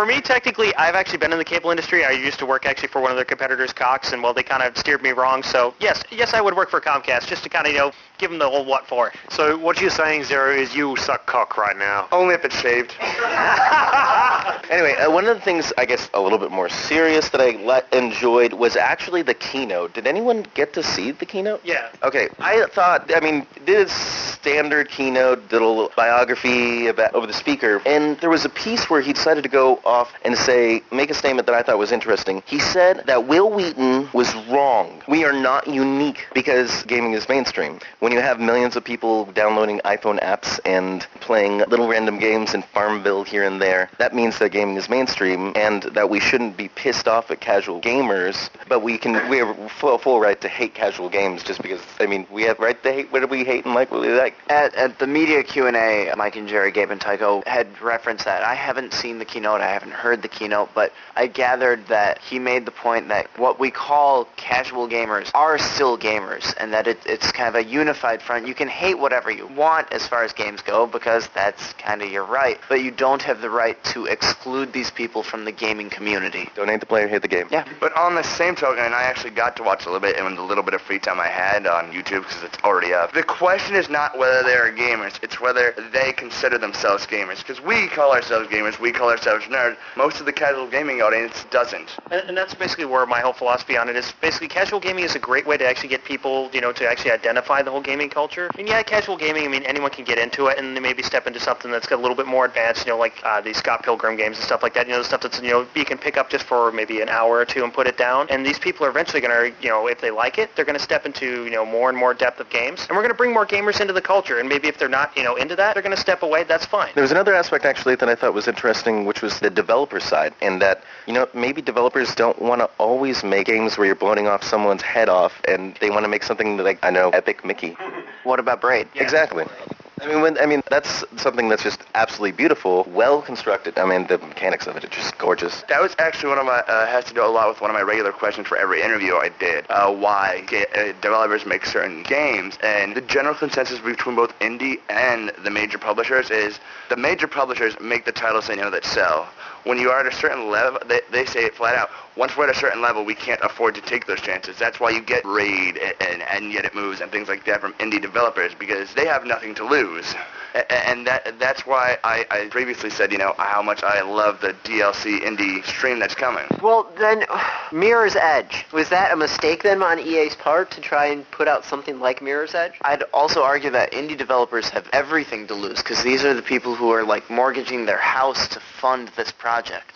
S7: For me, technically, I've actually been in the cable industry. I used to work actually for one of their competitors, Cox, and well, they kind of steered me wrong. So yes, yes, I would work for Comcast just to kind of you know give them the whole what for.
S5: So what you're saying, Zero, is you suck cock right now.
S2: Only if it's shaved.
S3: Anyway, uh, one of the things I guess a little bit more serious that I le- enjoyed was actually the keynote. Did anyone get to see the keynote?
S7: Yeah.
S3: Okay, I thought, I mean, did a standard keynote, little biography about over the speaker, and there was a piece where he decided to go off and say, make a statement that I thought was interesting. He said that Wil Wheaton was wrong. We are not unique because gaming is mainstream. When you have millions of people downloading iPhone apps and playing little random games in Farmville here and there, that means that gaming is mainstream and that we shouldn't be pissed off at casual gamers, but we can we have full, full right to hate casual games just because I mean we have right to hate what we hate and like what we like.
S4: At, at the media Q&A, Mike and Jerry, Gabe and Tycho had referenced that. I haven't seen the keynote, I haven't heard the keynote, but I gathered that he made the point that what we call casual gamers are still gamers, and that it, it's kind of a unified front. You can hate whatever you want as far as games go, because that's kind of your right, but you don't have the right to exclude these people from the gaming community.
S3: Donate the player, hate the game.
S4: Yeah.
S2: But on the same token, and I actually got to watch a little bit in the little bit of free time I had on YouTube because it's already up. The question is not whether they're gamers; it's whether they consider themselves gamers. Because we call ourselves gamers, we call ourselves nerds. Most of the casual gaming audience doesn't.
S7: And, and that's basically where my whole philosophy on it is. Basically, casual gaming is a great way to actually get people, you know, to actually identify the whole gaming culture. And yeah, casual gaming, I mean, anyone can get into it and then maybe step into something that's got a little bit more advanced, you know, like uh, these Scott Pilgrim games and stuff like that. You know, the stuff that's, you know, you can pick up just for maybe an hour or two and put it down. And these people are eventually going to, you know, if they like it, they're going to step into, you know, more and more depth of games. And we're going to bring more gamers into the culture. And maybe if they're not, you know, into that, they're going to step away. That's fine.
S3: There was another aspect actually that I thought was interesting, which was the developer side, and that you know maybe developers don't want to always make games where you're blowing off someone's head off, and they want to make something like I know Epic Mickey.
S4: What about Braid?
S3: Exactly. I mean, when, I mean that's something that's just absolutely beautiful, well constructed. I mean, the mechanics of it are just gorgeous.
S2: That was actually one of my uh, has to do a lot with one of my regular questions for every interview I did. Uh, why uh, developers make certain games, and the general consensus between both indie and the major publishers is the major publishers make the titles they know that sell. When you are at a certain level, they, they say it flat out. Once we're at a certain level, we can't afford to take those chances. That's why you get Braid and, and, and Yet It Moves and things like that from indie developers because they have nothing to lose. And that that's why I, I previously said, you know, how much I love the DLC indie stream that's coming.
S1: Well, then, Mirror's Edge. Was that a mistake then on EA's part to try and put out something like Mirror's Edge?
S4: I'd also argue that indie developers have everything to lose because these are the people who are like mortgaging their house to fund this project.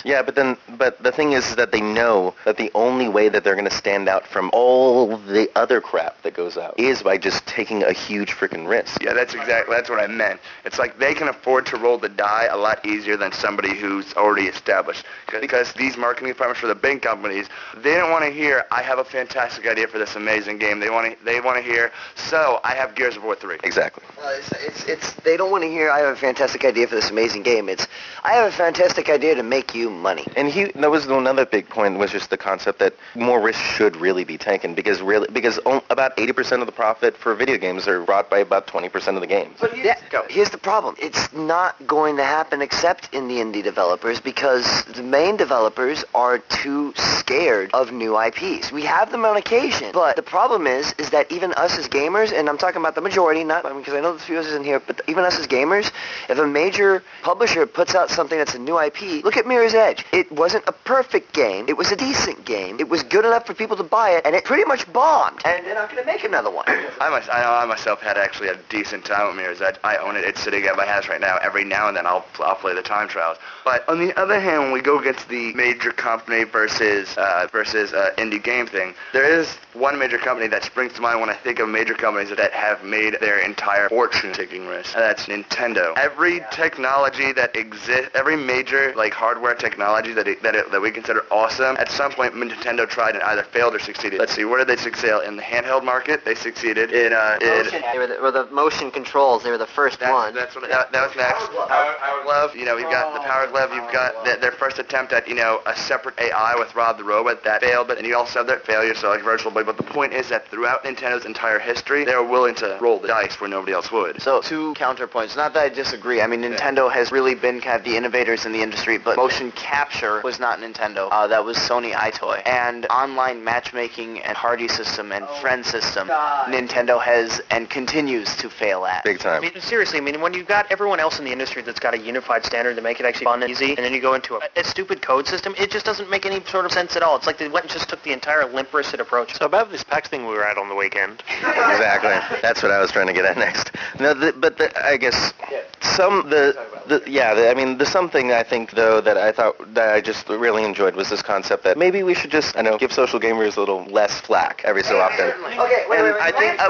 S3: Yeah, but then, but the thing is that they know know that the only way that they're going to stand out from all the other crap that goes out is by just taking a huge freaking risk.
S2: Yeah, that's exactly that's what I meant. It's like they can afford to roll the die a lot easier than somebody who's already established. Because these marketing departments for the big companies, they don't want to hear, "I have a fantastic idea for this amazing game." They want to they want to hear, "So I have Gears of War 3."
S3: Exactly.
S6: Uh, it's, it's, it's, they don't want to hear, I have a fantastic idea for this amazing game. It's, I have a fantastic idea to make you money.
S3: And he that was another big point was just the concept that more risk should really be taken because really because about 80% of the profit for video games are brought by about 20% of the games.
S6: But here's, here's the problem. It's not going to happen except in the indie developers because the main developers are too scared of new IPs. We have them on occasion, but the problem is, is that even us as gamers, and I'm talking about the majority, not because I, mean, I know the a few of us in here, but even us as gamers, if a major publisher puts out something that's a new IP, look at Mirror's Edge. It wasn't a perfect game. It was a decent game. It was good enough for people to buy it, and it pretty much bombed. And they're not going to make another one.
S2: I, must, I I myself had actually a decent time with Mirror's Edge. I own it. It's sitting at my house right now. Every now and then I'll, I'll play the time trials. But on the other hand, when we go against the major company versus uh, versus uh, indie game thing, there is one major company that springs to mind when I think of major companies that have made their entire fortune taking risks. And that's Nintendo. Every technology that exists, every major like hardware technology that it, that, it, that we consider awesome, at some point Nintendo tried and either failed or succeeded. Let's see, where did they succeed? In the handheld market, they succeeded. In uh, in,
S1: They were the, were the motion controls. They were the first
S2: that's,
S1: one.
S2: That's what that, that was next. Power, Power Glove. You know, you've got the Power Glove. You've got the, their first attempt at you know a separate AI with Rob the Robot that failed, but and you also have that failure, so like Virtual Boy. But the point is that throughout Nintendo's entire history, they were willing to roll the dice where nobody else would.
S4: So two counterpoints. Not that I disagree. I mean, Nintendo has really been kind of the innovators in the industry, but motion capture was not Nintendo. Uh, that was Sony EyeToy. And online matchmaking and party system and friend system, Nintendo has and continues to fail at.
S3: Big
S7: I
S3: time.
S7: mean, seriously, I mean, when you've got everyone else in the industry that's got a unified standard to make it actually fun and easy, and then you go into a, a stupid code system, it just doesn't make any sort of sense at all. It's like they went and just took the entire limp wristed approach.
S5: So about this PAX thing we were at on the weekend.
S3: Exactly. That's what I was trying to get at next. No, the, but the, I guess some the, the yeah. The, I mean, the something I think though that I thought that I just really enjoyed was this concept that maybe we should just I know give social gamers a little less flack every so often.
S6: Okay, wait, wait, wait.
S3: I think uh,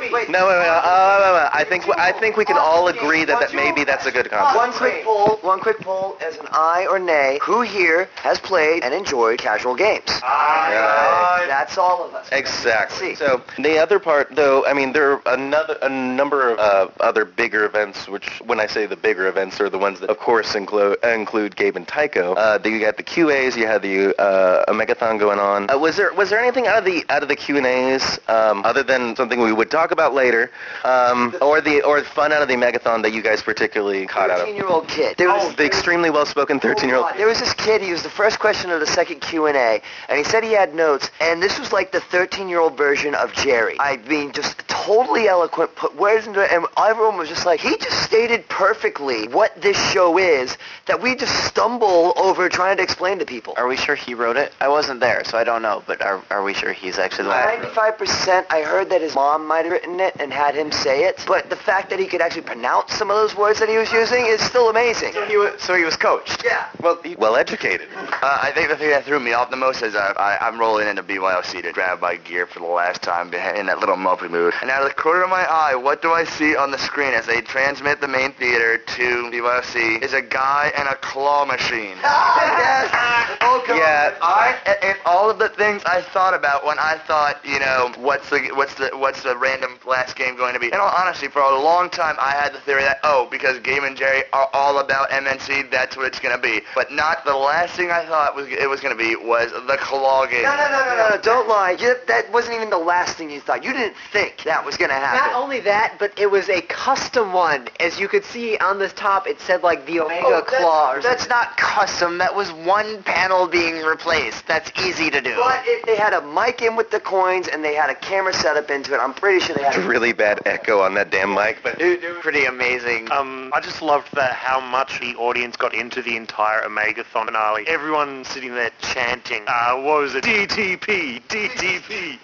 S3: wait, wait. No, wait, wait, uh, uh. I think I think we can all agree that, that maybe that's a good concept.
S6: One quick poll, one quick poll as an aye or nay. Who here has played and enjoyed casual games?
S3: Aye.
S6: That's all of us.
S3: Exactly. So the other part, though, I mean, there are another a number of uh, other bigger events. Which, when I say the bigger events, are the ones that, of course, include include Gabe and Tycho. Uh, you got the QAs, you had the uh, a megathon going on. Uh, was there was there anything out of the out of the Q and A's um, other than something we would talk about later, um, or the or fun out of the megathon that you guys particularly caught out of?
S6: 13-year-old kid. There was,
S3: The extremely well-spoken 13-year-old.
S6: There was this kid. He was the first question of the second Q and A, and he said he had notes. And this was like the 13-year-old version of Jerry. I mean, just totally eloquent. Put words into it, and everyone was just like, he just stated perfectly what this show is. That we just stumble over trying to explain to people.
S4: Are we sure he wrote it? I wasn't there, so I don't know. But are, are we sure he's actually the one? that wrote
S6: 95%, I heard that his mom might have written it and had him say it, but the fact that he could actually pronounce some of those words that he was using is still amazing.
S2: So He was, so he was coached.
S6: Yeah.
S2: Well, he,
S3: Well educated.
S2: Uh, I think the thing that threw me off the most is uh, I, I'm rolling into BYOC to grab my gear for the last time in that little mopey mood. And out of the corner of my eye, what do I see on the screen as they transmit the main theater to BYOC is a guy and a claw machine.
S6: yes.
S2: Oh, come
S3: Yeah.
S2: I, and- and all of the things I thought about when I thought, you know, what's the what's the what's the random last game going to be? And all honesty, for a long time, I had the theory that oh, because Gabe and Jerry are all about MNC, that's what it's going to be. But not the last thing I thought was it was going to be was the claw game.
S6: No, no, no, no, no, no, don't lie. You, that wasn't even the last thing you thought. You didn't think that was going to happen.
S1: Not only that, but it was a custom one. As you could see on the top, it said like the Omega
S6: Oh, that's-
S1: Claw or
S4: That's not custom. That was one panel being replaced. That's easy to do.
S6: But if they had a mic in with the coins, and they had a camera set up into it. I'm pretty sure they had.
S3: a Really bad echo on that damn mic, but
S4: Pretty amazing.
S5: Um, I just loved that how much the audience got into the entire Omegathon finale. Everyone sitting there chanting, uh, what was it? DTP, DTP.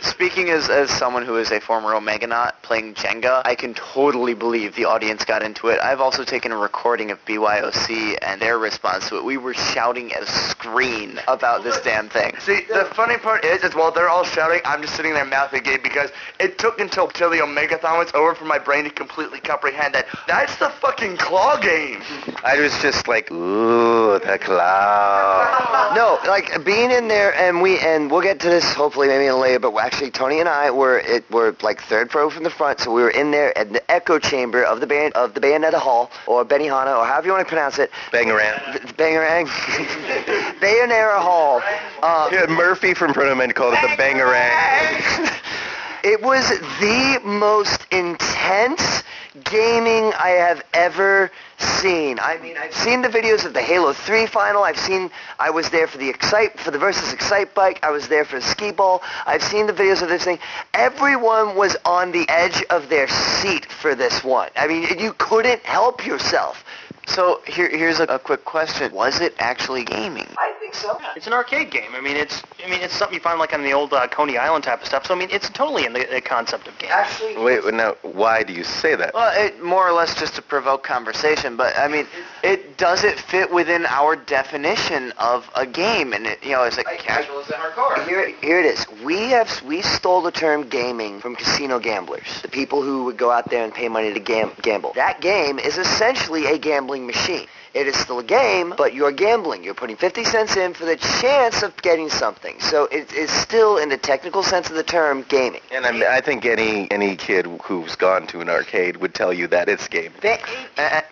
S4: Speaking as, as someone who is a former Omeganaut playing Jenga, I can totally believe the audience got into it. I've also taken a recording of BYOC and their response to it. We were shouting at a screen about this damn thing.
S2: See, the funny part is, is while they're all shouting, I'm just sitting there mouth agape because it took until, until the Omegathon was over for my brain to completely comprehend that that's the fucking claw game.
S3: I was just like, ooh, the claw.
S6: No, like being in there, and we and we'll get to this hopefully maybe in a later. But actually, Tony and I were it were like third row from the front, so we were in there at the echo chamber of the band of the Bayonetta Hall or Benihana or however you want to pronounce it.
S3: Bangarang.
S6: Bangarang, Bayonetta Hall. Uh,
S3: Yeah, Murphy from Proto Man called it the Bangarang.
S6: It was the most intense gaming I have ever seen. I mean, I've seen the videos of the Halo 3 final. I've seen, I was there for the Excite, for the Versus Excite bike. I was there for the skee ball. I've seen the videos of this thing. Everyone was on the edge of their seat for this one. I mean, you couldn't help yourself.
S4: So here, here's a, a quick question. Was it actually gaming?
S6: I think so.
S7: It's an arcade game. I mean, it's I mean, it's something you find like on the old uh, Coney Island type of stuff. So I mean, it's totally in the, the concept of game.
S6: Actually,
S3: Wait, now, why do you say that?
S4: Well, it more or less just to provoke conversation, but I mean, it does it fit within our definition of a game, and it, you know, it's like casual as in our car.
S6: Here, here it is. We have we stole the term gaming from casino gamblers, the people who would go out there and pay money to gam- gamble. That game is essentially a gambling machine. It is still a game, but you're gambling. You're putting 50 cents in for the chance of getting something. So it is still, in the technical sense of the term, gaming.
S3: And I, mean, I think any any kid who's gone to an arcade would tell you that it's gaming.
S1: That, uh,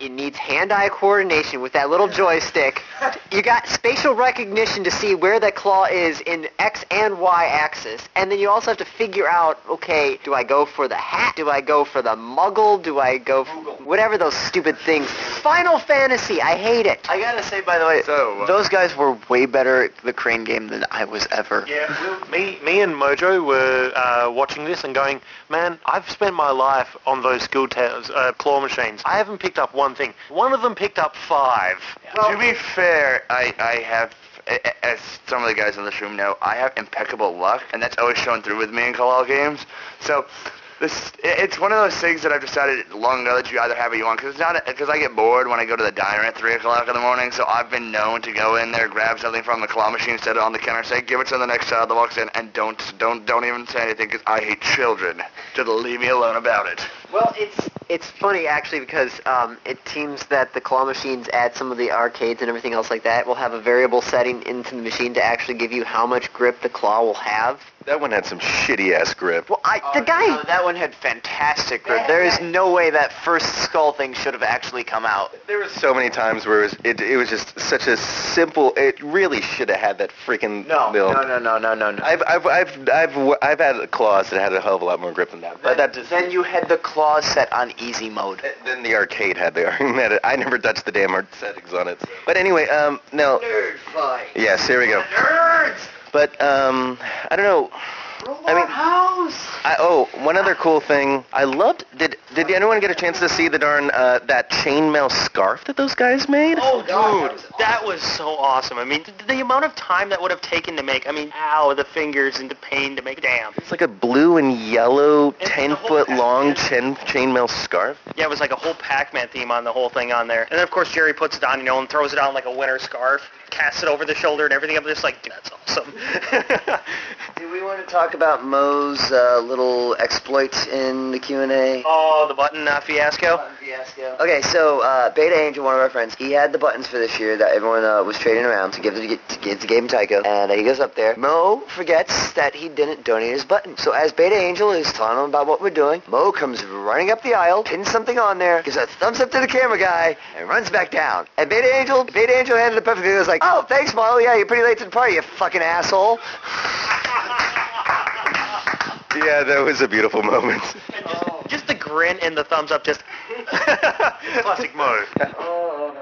S1: it needs hand-eye coordination with that little joystick. You got spatial recognition to see where that claw is in X and Y axis, and then you also have to figure out, okay, do I go for the hat? Do I go for the muggle? Do I go for whatever those stupid things? Final Fantasy, I hate it.
S4: I gotta say, by the way,
S2: So, uh,
S4: those guys were way better at the crane game than I was ever.
S5: Yeah, me, me and Mojo were uh, watching this and going, man, I've spent my life on those school ta- uh, claw machines. I haven't picked up one thing. One of them picked up five.
S2: to be fair, I, I have, a- a- as some of the guys in this room know, I have impeccable luck, and that's always shown through with me in Kalal games. So this, it's one of those things that I've decided long ago that you either have or you want, because it's not, because I get bored when I go to the diner at 3 o'clock in the morning, so I've been known to go in there, grab something from the claw machine, set it on the counter, say, give it to the next child that walks in, and don't, don't, don't even say anything, because I hate children. Just leave me alone about it.
S1: Well, it's it's funny actually because um, it seems that the claw machines at some of the arcades and everything else like that will have a variable setting into the machine to actually give you how much grip the claw will have.
S3: That one had some shitty ass grip.
S1: Well, I the guy
S4: No, that one had fantastic grip. There is no way that first skull thing should have actually come out.
S3: There was so many times where it was, it, it was just such a simple. It really should have had that freaking
S4: No,
S3: little-
S4: no, no, no, no, no, no.
S3: I've I've I've I've I've had claws that had a hell of a lot more grip than that. But that just
S4: then you had the claws set on easy mode.
S3: then the arcade had the had it. I never touched the damn settings on it. But anyway, um, no.
S1: nerd fight.
S3: Yes, here we go. But um, I don't know. I mean, I, oh, one other cool thing. I loved. Did did anyone get a chance to see the darn uh, that chainmail scarf that those guys made?
S7: Oh, dude, that was so awesome. I mean, th- the amount of time that would have taken to make. I mean, ow, the fingers and the pain to make. Damn.
S3: It's like a blue and yellow,
S7: the
S3: ten foot
S7: pack,
S3: long
S7: yeah.
S3: chain chainmail scarf.
S7: Yeah, it was like a whole Pac-Man theme on the whole thing on there. And then of course Jerry puts it on, you know, and throws it on like a winter scarf, casts it over the shoulder and everything. I'm just like, that's awesome.
S6: Do we want to talk about Mo's uh, little exploits in the Q&A?
S7: oh, the button uh, fiasco.
S6: Okay, so uh, Beta Angel, one of our friends, he had the buttons for this year that everyone uh, was trading around to give to, to give to Gabe and Tycho, and uh, he goes up there. Mo forgets that he didn't donate his button. So as Beta Angel is telling him about what we're doing, Mo comes running up the aisle, pins something on there, gives a thumbs up to the camera guy, and runs back down. And Beta Angel, Beta Angel handled it perfectly. He was like, "Oh, thanks, Mo. Yeah, you're pretty late to the party, you fucking asshole."
S3: Yeah, that was a beautiful moment.
S7: Just the grin and the thumbs up. Just.
S5: Classic Mo.
S3: Oh,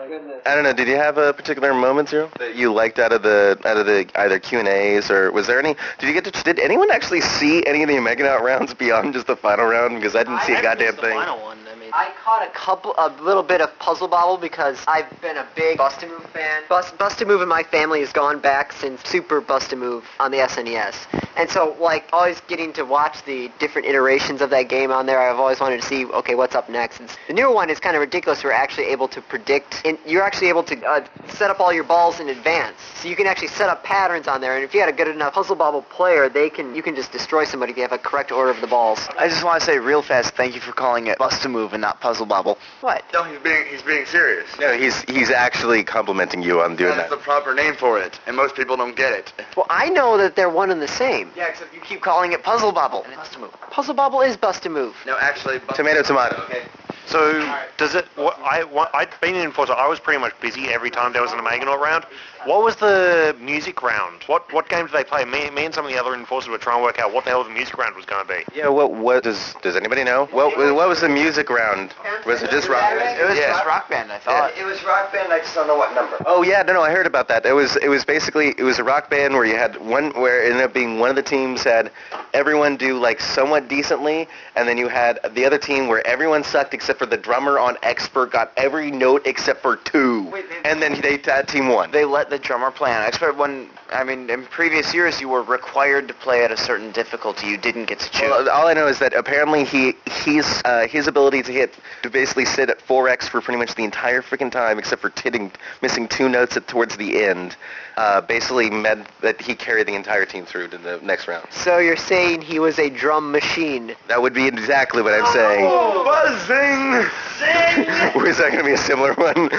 S3: I don't know. Did you have a particular moment, Zero, that you liked out of the out of the either Q and A's or was there any? Did you get to? Did anyone actually see any of the Omeganaut rounds beyond just the final round? Because I didn't see a
S7: I
S3: goddamn
S7: missed the
S3: thing.
S7: final one. I
S1: caught a couple, a little bit of Puzzle Bobble because I've been a big Bust a Move fan. Bust, Bust a Move in my family has gone back since Super Bust a Move on the SNES. And so, like, always getting to watch the different iterations of that game on there, I've always wanted to see, okay, what's up next. And the newer one is kind of ridiculous. We're actually able to predict, and you're actually able to uh, set up all your balls in advance. So you can actually set up patterns on there, and if you had a good enough Puzzle Bobble player, they can, you can just destroy somebody if you have a correct order of the balls.
S4: I just want to say real fast, thank you for calling it Bust a Move and not Puzzle Bobble.
S1: What?
S2: No, he's being he's being serious.
S3: No, he's he's actually complimenting you on doing that.
S2: That's
S3: that.
S2: the proper name for it, and most people don't get it.
S1: Well, I know that they're one and the same.
S4: Yeah, except you keep calling it Puzzle Bobble. And it's Bust a Move.
S1: Puzzle Bobble is Bust a Move.
S2: No, actually,
S3: Tomato, tomato.
S2: Okay.
S5: So does it? What, I what, I'd been in Enforcer. I was pretty much busy every time there was an Omeganaut round. What was the music round? What what game did they play? Me, me and some of the other enforcers were trying to work out what the hell the music round was going to be.
S3: Yeah, what what does does anybody know? What what was the music round? Was it just rock?
S4: It was
S2: Yeah.
S4: just Rock Band, I thought.
S6: It was Rock Band. I just don't know what number.
S3: Oh yeah, no, no, I heard about that. It was it was basically it was a rock band where you had one where it ended up being one of the teams had everyone do like somewhat decently, and then you had the other team where everyone sucked except for the drummer on expert got every note except for two, and then they that team won.
S4: They let the drummer play on expert when, I mean, in previous years you were required to play at a certain difficulty. You didn't get to choose.
S3: Well, all I know is that apparently he he's uh, his ability to hit to basically sit at 4x for pretty much the entire freaking time except for hitting missing two notes at towards the end. Uh, basically meant that he carried the entire team through to the next round.
S1: So you're saying he was a drum machine?
S3: That would be exactly what I'm saying.
S2: Buzzing!
S3: Or is that going to be a similar one?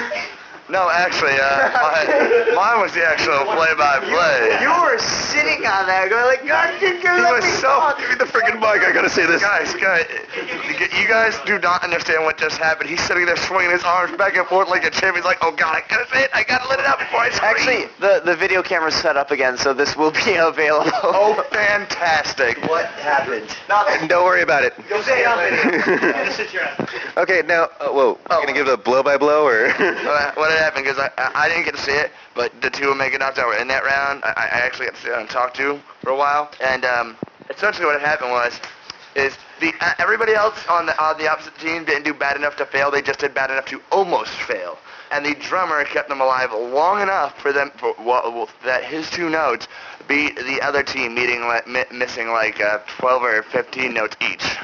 S2: No, actually, uh, mine, mine was the actual play-by-play.
S1: You were sitting on that going like, God, you
S2: He was so... Give me the freaking mic, I gotta say this. Guys, guys, you guys do not understand what just happened. He's sitting there swinging his arms back and forth like a champ. He's like, oh god, I gotta say it, I gotta let it out before I scream.
S4: Actually, the, the video camera's set up again, so this will be available.
S2: Oh, fantastic.
S6: What happened? Nothing.
S3: Don't worry about it.
S6: You'll say
S3: Okay, now, uh, whoa, you going to give it a blow by blow or?
S2: Uh, what had happened, because I, I I didn't get to see it, but the two Omeganauts that were in that round, I, I actually got to sit down and talk to for a while. And um, essentially what happened was, is the uh, everybody else on the on the opposite team didn't do bad enough to fail. They just did bad enough to almost fail. And the drummer kept them alive long enough for them for well, that his two notes beat the other team, meeting missing like uh, 12 or 15 notes each.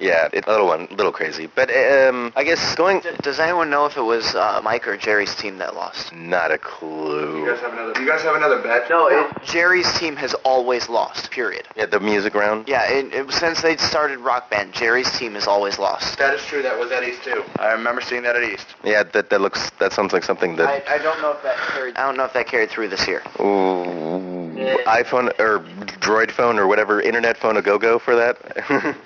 S3: Yeah, it's a little one, little crazy. But um, I guess going,
S4: Does anyone know if it was uh, Mike or Jerry's team that lost?
S3: not a clue.
S2: You guys have another? You guys have another bet?
S4: No, it, Jerry's team has always lost, period.
S3: Yeah, the music round.
S4: Yeah, it, it, since they started Rock Band, Jerry's team has always lost.
S2: That is true. That was at East too. I remember seeing that at East.
S3: Yeah, that that looks that sounds like something that
S4: I don't know if that carried. I don't know if that carried through this year.
S3: Ooh, iPhone or Droid phone or whatever internet phone a go go for that.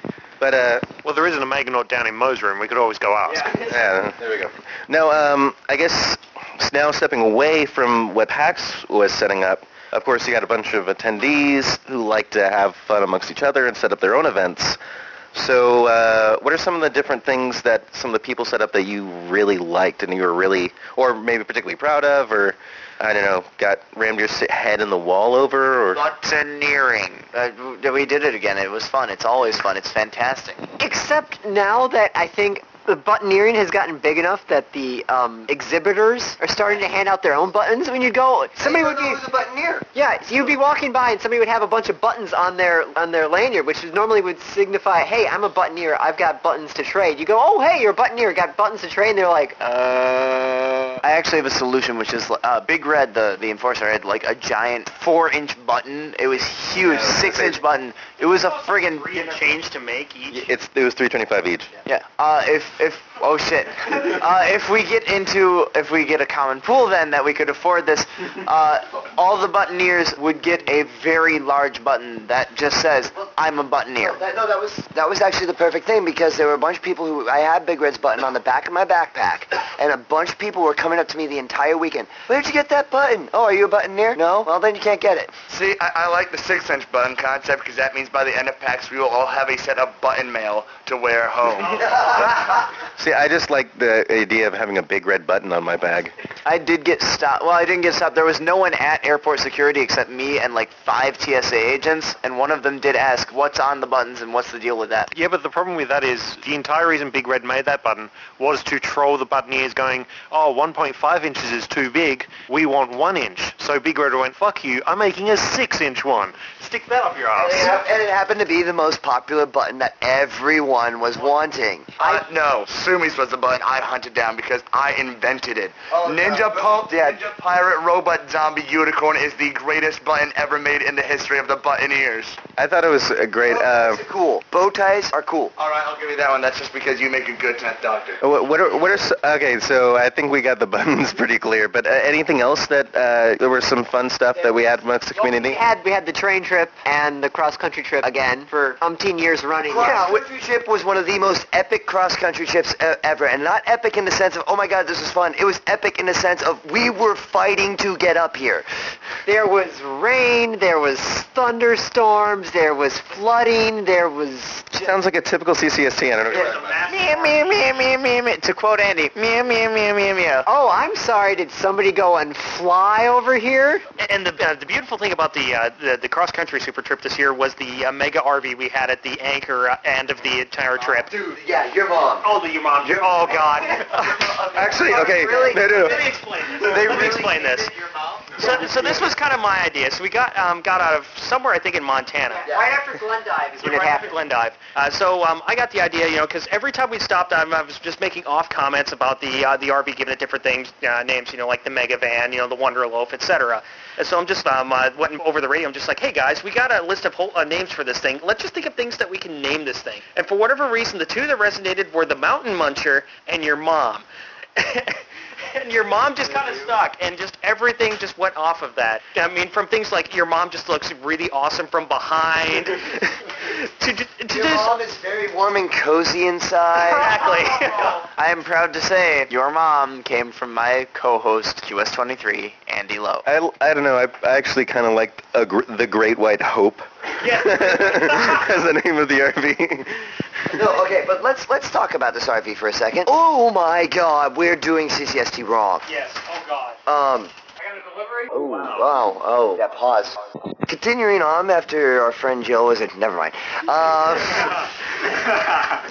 S3: but uh,
S5: Well, there isn't an Omeganaut down in Mo's room. We could always go ask.
S3: yeah, there we go. No, um, I guess now stepping away from what PAX was setting up. Of course, you got a bunch of attendees who like to have fun amongst each other and set up their own events. So, uh, what are some of the different things that some of the people set up that you really liked and you were really, or maybe particularly proud of, or I don't know, got rammed your head in the wall over, or
S4: Buttoneering. Uh, w- we did it again. It was fun. It's always fun. It's fantastic.
S1: Except now that I think the buttoneering has gotten big enough that the um, exhibitors are starting to hand out their own buttons. When you go, somebody would be
S6: a buttoneer.
S1: yeah, so you'd be walking by and somebody would have a bunch of buttons on their on their lanyard, which normally would signify, hey, I'm a buttoneer. I've got buttons to trade. You go, oh, hey, you're a buttoneer. Got buttons to trade. And they're like, uh.
S4: I actually have a solution, which is uh, Big Red, the the enforcer, had like a giant four-inch button. It was huge, six-inch button. It was a friggin'
S7: change to make each.
S3: it's it was 325 each.
S4: Yeah. Uh, if if oh shit, uh, if we get into if we get a common pool, then that we could afford this, uh, all the buttoneers would get a very large button that just says I'm a buttoneer.
S6: That, no, that was that was actually the perfect thing because there were a bunch of people who I had Big Red's button on the back of my backpack, and a bunch of people were coming up to me the entire weekend. Where'd you get that button? Oh, are you a buttoneer? No. Well, then you can't get it.
S2: See, I, I like the six-inch button concept because that means by the end of PAX we will all have a set of button mail to wear home.
S3: See, I just like the idea of having a big red button on my bag.
S4: I did get stopped. Well, I didn't get stopped. There was no one at airport security except me and like five TSA agents, and one of them did ask, "What's on the buttons and what's the deal with that?"
S5: Yeah, but the problem with that is the entire reason Big Red made that button was to troll the buttoneers going, oh, 1.5 inches is too big, we want 1 inch. So Big Red went, fuck you, I'm making a 6 inch one. Stick that up your
S6: And it, hap- and it happened to be the most popular button that everyone was wanting.
S2: I no, Sumi's was the button I hunted down because I invented it.
S6: Oh,
S2: Ninja
S6: no.
S2: Pump,
S6: Yeah.
S2: Ninja Pirate Robot Zombie Unicorn is the greatest button ever made in the history of the buttoneers.
S3: I thought it was a great. Uh,
S6: Bow are cool. Bow ties are cool.
S2: All right, I'll give you that one. That's just because you make a good tenth doctor.
S3: what, what are what are s- okay? So I think we got the buttons pretty clear. But uh, anything else that uh, there was some fun stuff that we had amongst the
S1: We
S3: community?
S1: had we had the train trip and the cross country trip again for umpteen years running.
S6: Cross country trip was one of the most epic cross country trips e- ever, and not epic in the sense of oh my god this was fun. It was epic in the sense of we were fighting to get up here.
S1: There was rain, there was thunderstorms, there was flooding, there was
S3: Sounds like a typical CCST. I don't know.
S4: Meow, meow, meow, meow, meow, meow. To quote Andy, meow, meow, meow, meow, meow.
S1: Oh, I'm sorry. Did somebody go and fly over here?
S7: And the uh, the beautiful thing about the uh, the, the cross country super trip this year was the uh, mega RV we had at the anchor uh, end of the entire trip.
S6: Dude, yeah, your mom.
S7: Oh, the your mom. Oh God.
S3: Actually, okay.
S6: Really?
S3: No, no, no.
S7: Let me explain this. Let me explain this. So, so this was kind of my idea. So we got um, got out of somewhere I think in Montana.
S1: Right after Glendive is when it
S7: Right after
S1: happened.
S7: Glendive. Uh, so um, I got the idea, you know, because every time we stopped, I, I was just making off comments about the uh, the RV giving it different things, uh, names, you know, like the Mega Van, you know, the Wonder Loaf, etc. And so I'm just um, uh, went over the radio. I'm just like, hey guys, we got a list of whole, uh, names for this thing. Let's just think of things that we can name this thing. And for whatever reason, the two that resonated were the Mountain Muncher and your mom. and your mom just kind of stuck, and just everything just went off of that. I mean, from things like your mom just looks really awesome from behind, to, to, to
S6: Your
S7: just
S6: mom is very warm and cozy inside.
S7: exactly.
S4: I am proud to say your mom came from my co-host QS23, Andy Lowe.
S3: I, I don't know. I, I actually kind of liked a gr- the Great White Hope
S7: yeah.
S3: as the name of the RV.
S6: No, okay, but let's let's talk about this RV for a second. Oh my God, we're doing CCST wrong.
S7: Yes. Oh God.
S6: Um.
S7: I got a delivery.
S6: Oh wow. Oh, yeah. Pause. Continuing on after our friend Joe was it? Never mind. Uh,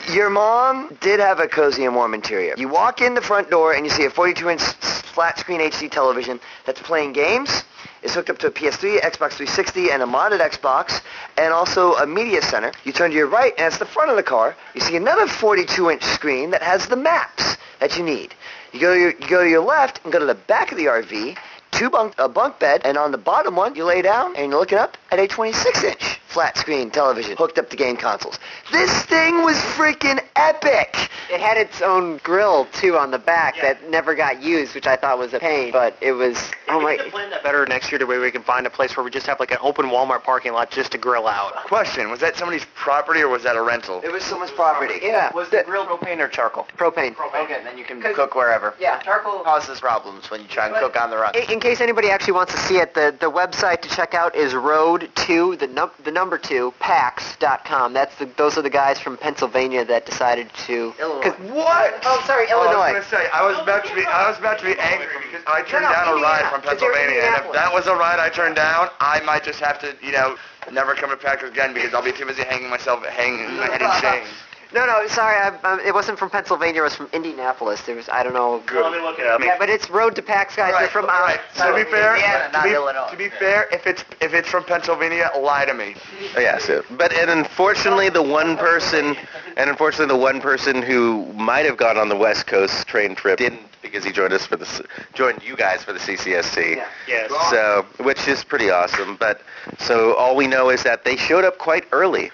S6: your mom did have a cozy and warm interior. You walk in the front door and you see a 42-inch flat screen HD television that's playing games. It's hooked up to a PS3, Xbox 360, and a modded Xbox, and also a media center. You turn to your right, and it's the front of the car. You see another 42-inch screen that has the maps that you need. You go to your, you go to your left and go to the back of the RV. Two bunk, a bunk bed, and on the bottom one, you lay down and you're looking up at a 26-inch flat screen television hooked up to game consoles. This thing was freaking epic.
S1: It had its own grill too on the back that never got used, which I thought was a pain. But it was oh
S7: we
S1: my.
S7: need to plan that better next year to where we can find a place where we just have like an open Walmart parking lot just to grill out.
S2: Question: Was that somebody's property or was that a rental?
S6: It was someone's property.
S1: Yeah.
S4: Was the grill propane or charcoal?
S1: Propane. Propane.
S4: Okay, then you can cook wherever.
S1: Yeah, charcoal.
S4: Causes problems when you try and cook on the run.
S1: In, in case anybody actually wants to see it, the, the website to check out is road two the num- the number two pax.com. That's the those are the guys from Pennsylvania that decided to.
S6: Illinois.
S2: What?
S1: Oh, sorry,
S2: Oh, I
S1: Illinois.
S2: was gonna say I was about to be I was about to be angry because I turned
S1: No, no,
S2: down a ride from Pennsylvania, and if that was a ride I turned down, I might just have to, you know, never come to PAX again because I'll be too busy hanging myself, hanging my head in chains.
S1: No, no, sorry, I, um, it wasn't from Pennsylvania. It was from Indianapolis. There was I don't know.
S7: Let me look it up.
S1: Yeah, but it's road to Pax, guys. They're from
S2: all right.
S1: out-
S2: So to be fair,
S4: Indiana, not
S2: to, be,
S4: Illinois.
S2: to be fair, if it's if it's from Pennsylvania, lie to me.
S3: Oh, yeah, so, but and unfortunately, the one person, and unfortunately, the one person who might have gone on the West Coast train trip didn't because he joined us for the, C- joined you guys for the CCST.
S1: Yeah.
S7: Yes.
S3: So, which is pretty awesome. But so all we know is that they showed up quite early.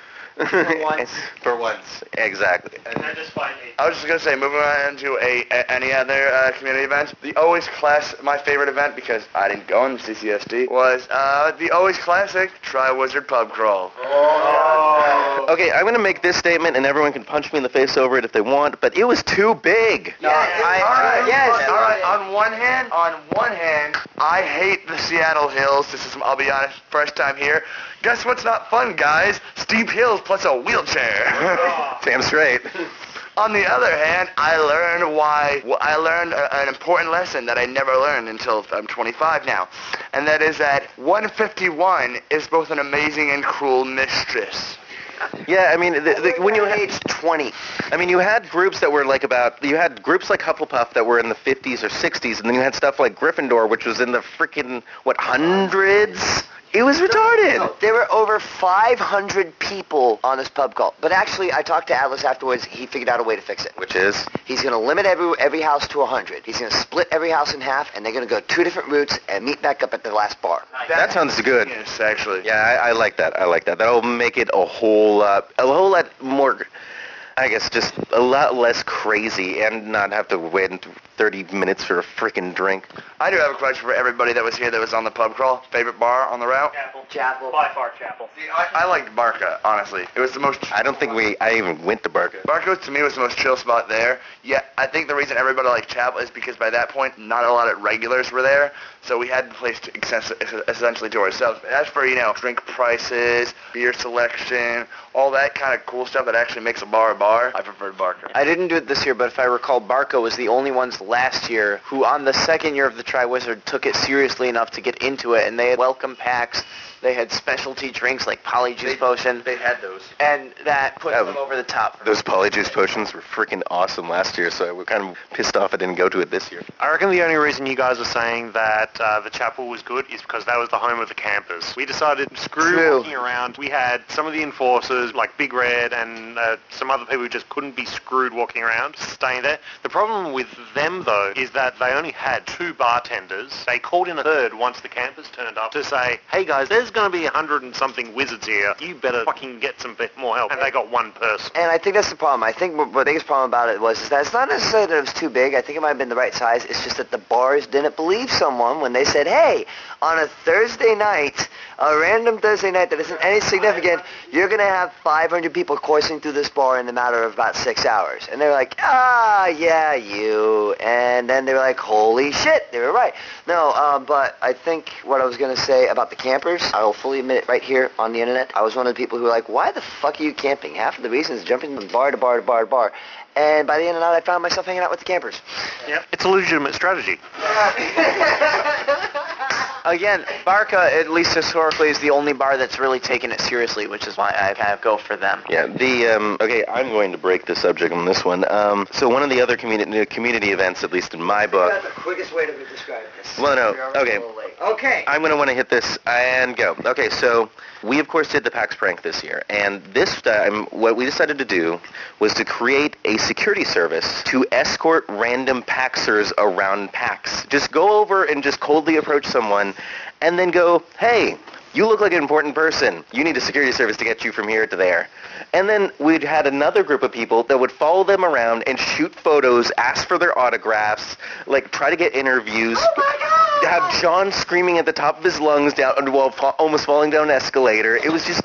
S3: For
S1: once.
S3: For once, exactly. And
S7: That just find me.
S2: I was just gonna say, moving on to a, a any other uh, community events. The Always Class, my favorite event because I didn't go in CCST was uh, the Always Classic Tri Wizard Pub Crawl. Oh.
S3: Okay, I'm going to make this statement, and everyone can punch me in the face over it if they want. But it was too big.
S1: Yeah, I-
S2: all right,
S1: yes.
S2: All right. On one hand, on one hand, I hate the Seattle hills. This is, I'll be honest, first time here. Guess what's not fun, guys? Steep hills plus a wheelchair.
S3: Damn straight.
S2: On the other hand, I learned why. I learned a, an important lesson that I never learned until I'm 25 now, and that is that 151 is both an amazing and cruel mistress.
S3: Yeah, I mean, the, the, when you had,
S6: age 20.
S3: I mean, you had groups that were like about, you had groups like Hufflepuff that were in the 50s or 60s, and then you had stuff like Gryffindor, which was in the freaking, what, hundreds? It was retarded.
S6: There were over 500 people on this pub call. But actually, I talked to Atlas afterwards. He figured out a way to fix it.
S3: Which is?
S6: He's going to limit every every house to 100. He's going to split every house in half, and they're going to go two different routes and meet back up at the last bar.
S3: That sounds good.
S2: Yes, actually.
S3: Yeah, I, I like that. I like that. That'll make it a whole lot, a whole lot more, I guess, just a lot less crazy and not have to wait 30 minutes for a freaking drink.
S2: I do have a question for everybody that was here that was on the pub crawl. Favorite bar on the route?
S5: Chapel.
S6: Chapel.
S5: By far, Chapel.
S2: See, I, I liked Barca, honestly. It was the most...
S3: I don't think we, I even went to Barca.
S2: Barca to me was the most chill spot there. Yeah, I think the reason everybody liked Chapel is because by that point, not a lot of regulars were there, so we had the place to essentially to ourselves. As for, you know, drink prices, beer selection, all that kind of cool stuff that actually makes a bar a bar, I preferred Barca.
S4: I didn't do it this year, but if I recall, Barca was the only ones last year who, on the second year of the Triwizard, took it seriously enough to get into it, and they had welcome packs. They had specialty drinks like Polyjuice Potion,
S2: They had those.
S4: and that put
S3: Yeah,
S4: them over the top.
S3: Those polyjuice potions were freaking awesome last year, so I was kind of pissed off I didn't go to it this year.
S5: I reckon the only reason you guys were saying that uh, the chapel was good is because that was the home of the campers. We decided screw
S6: True.
S5: walking around. We had some of the enforcers like Big Red and uh, some other people who just couldn't be screwed walking around, staying there. The problem with them though is that they only had two bartenders. They called in a third once the campers turned up to say, "Hey guys, there's going to be a hundred and something wizards here. You better fucking get some bit more help." And they got one person.
S6: And I think that's the problem. I think what the biggest problem about it was is that it's not necessarily that it was too big. I think it might have been the right size. It's just that the bars didn't believe someone when they said, hey, on a Thursday night, a random Thursday night that isn't any significant, you're going to have 500 people coursing through this bar in the matter of about six hours. And they're like, ah, yeah, you. And then they were like, holy shit, they were right. No, uh, but I think what I was going to say about the campers, I will fully admit it right here on the internet. I was one of the people who were like, why the fuck are you camping? Half of the reason is jumping from bar to bar to bar to bar. And by the end of the night, I found myself hanging out with the campers.
S5: Yeah, it's a legitimate strategy.
S4: Again, Barca, at least historically, is the only bar that's really taken it seriously, which is why I kind of go for them.
S3: Yeah, the um, okay. I'm going to break the subject on this one. Um, so one of the other community community events, at least in my book,
S6: That's the quickest way to describe this.
S3: Well, no, okay.
S6: a little late. Okay.
S3: I'm going to want to hit this and go. Okay, so we of course did the PAX prank this year, and this time what we decided to do was to create a security service to escort random PAXers around PAX. Just go over and just coldly approach someone, and then go, hey. You look like an important person. You need a security service to get you from here to there. And then we'd had another group of people that would follow them around and shoot photos, ask for their autographs, like try to get interviews. Oh Have John screaming at the top of his lungs down while fa- almost falling down an escalator. It was just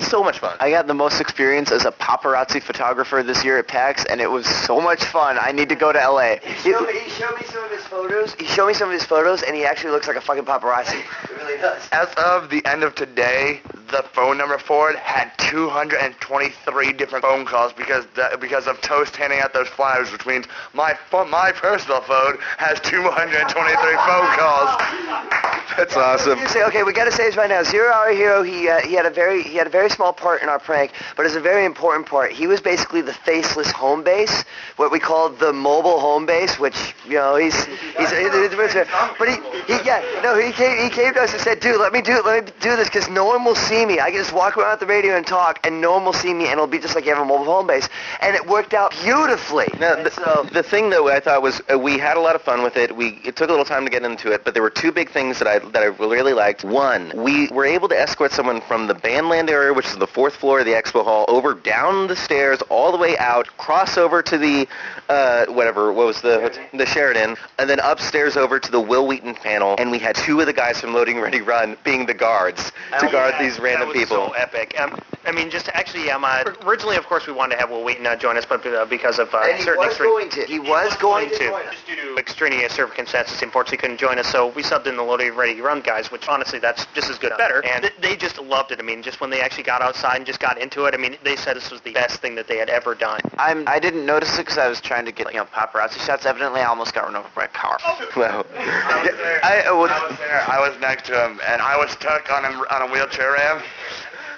S3: so much fun.
S4: I got the most experience as a paparazzi photographer this year at PAX, and it was so much fun. I need to go to LA.
S6: He showed, me, he showed me some of his photos. He showed me some of his photos, and he actually looks like a fucking paparazzi. He really does.
S2: As of the end of today, the phone number for it had 223 different phone calls because that, because of Toast handing out those flyers, which means my my personal phone has 223 phone calls.
S3: That's awesome.
S6: You say, okay, we got to say this right now. Zero Hour Hero, he uh, he had a very he had a very small part in our prank, but it's a very important part. He was basically the faceless home base, what we called the mobile home base, which you know he's he's, he's, but he, he yeah no he came he came to us and said, dude, let me do let me do this because no one will see me. I can just walk around at the radio and talk, and no one will see me, and it'll be just like you have a mobile home base, and it worked out beautifully.
S3: Now, the,
S6: so
S3: the thing though I thought was uh, we had a lot of fun with it. We it took a little time to get into it, but there were two big things that I that I really liked. One, we were able to escort someone from the bandland area, which is the fourth floor of the expo hall, over down the stairs all the way out, cross over to the uh, whatever what was the the Sheraton, and then upstairs over to the Wil Wheaton panel. And we had two of the guys from Loading Ready Run being the guards to guard these random
S7: that was
S3: people.
S7: so epic. Um, I mean, just actually, um, uh, originally, of course, we wanted to have Wil Wheaton uh, join us, but uh, because of uh,
S6: And he
S7: certain
S6: was
S7: extreme-
S6: going to. He was going to.
S7: Just due to extraneous circumstances, he unfortunately couldn't join us, so we subbed in the Loading ready run guys, which honestly, that's just as good or better. And th- they just loved it. I mean, just when they actually got outside and just got into it, I mean, they said this was the best thing that they had ever done.
S4: I'm, I didn't notice it because I was trying to get, you know, paparazzi shots. Evidently, I almost got run over by a car. Oh.
S3: Wow.
S2: I was there.
S3: I, well,
S2: I was there. I was next to him, and I was stuck on him on a wheelchair ramp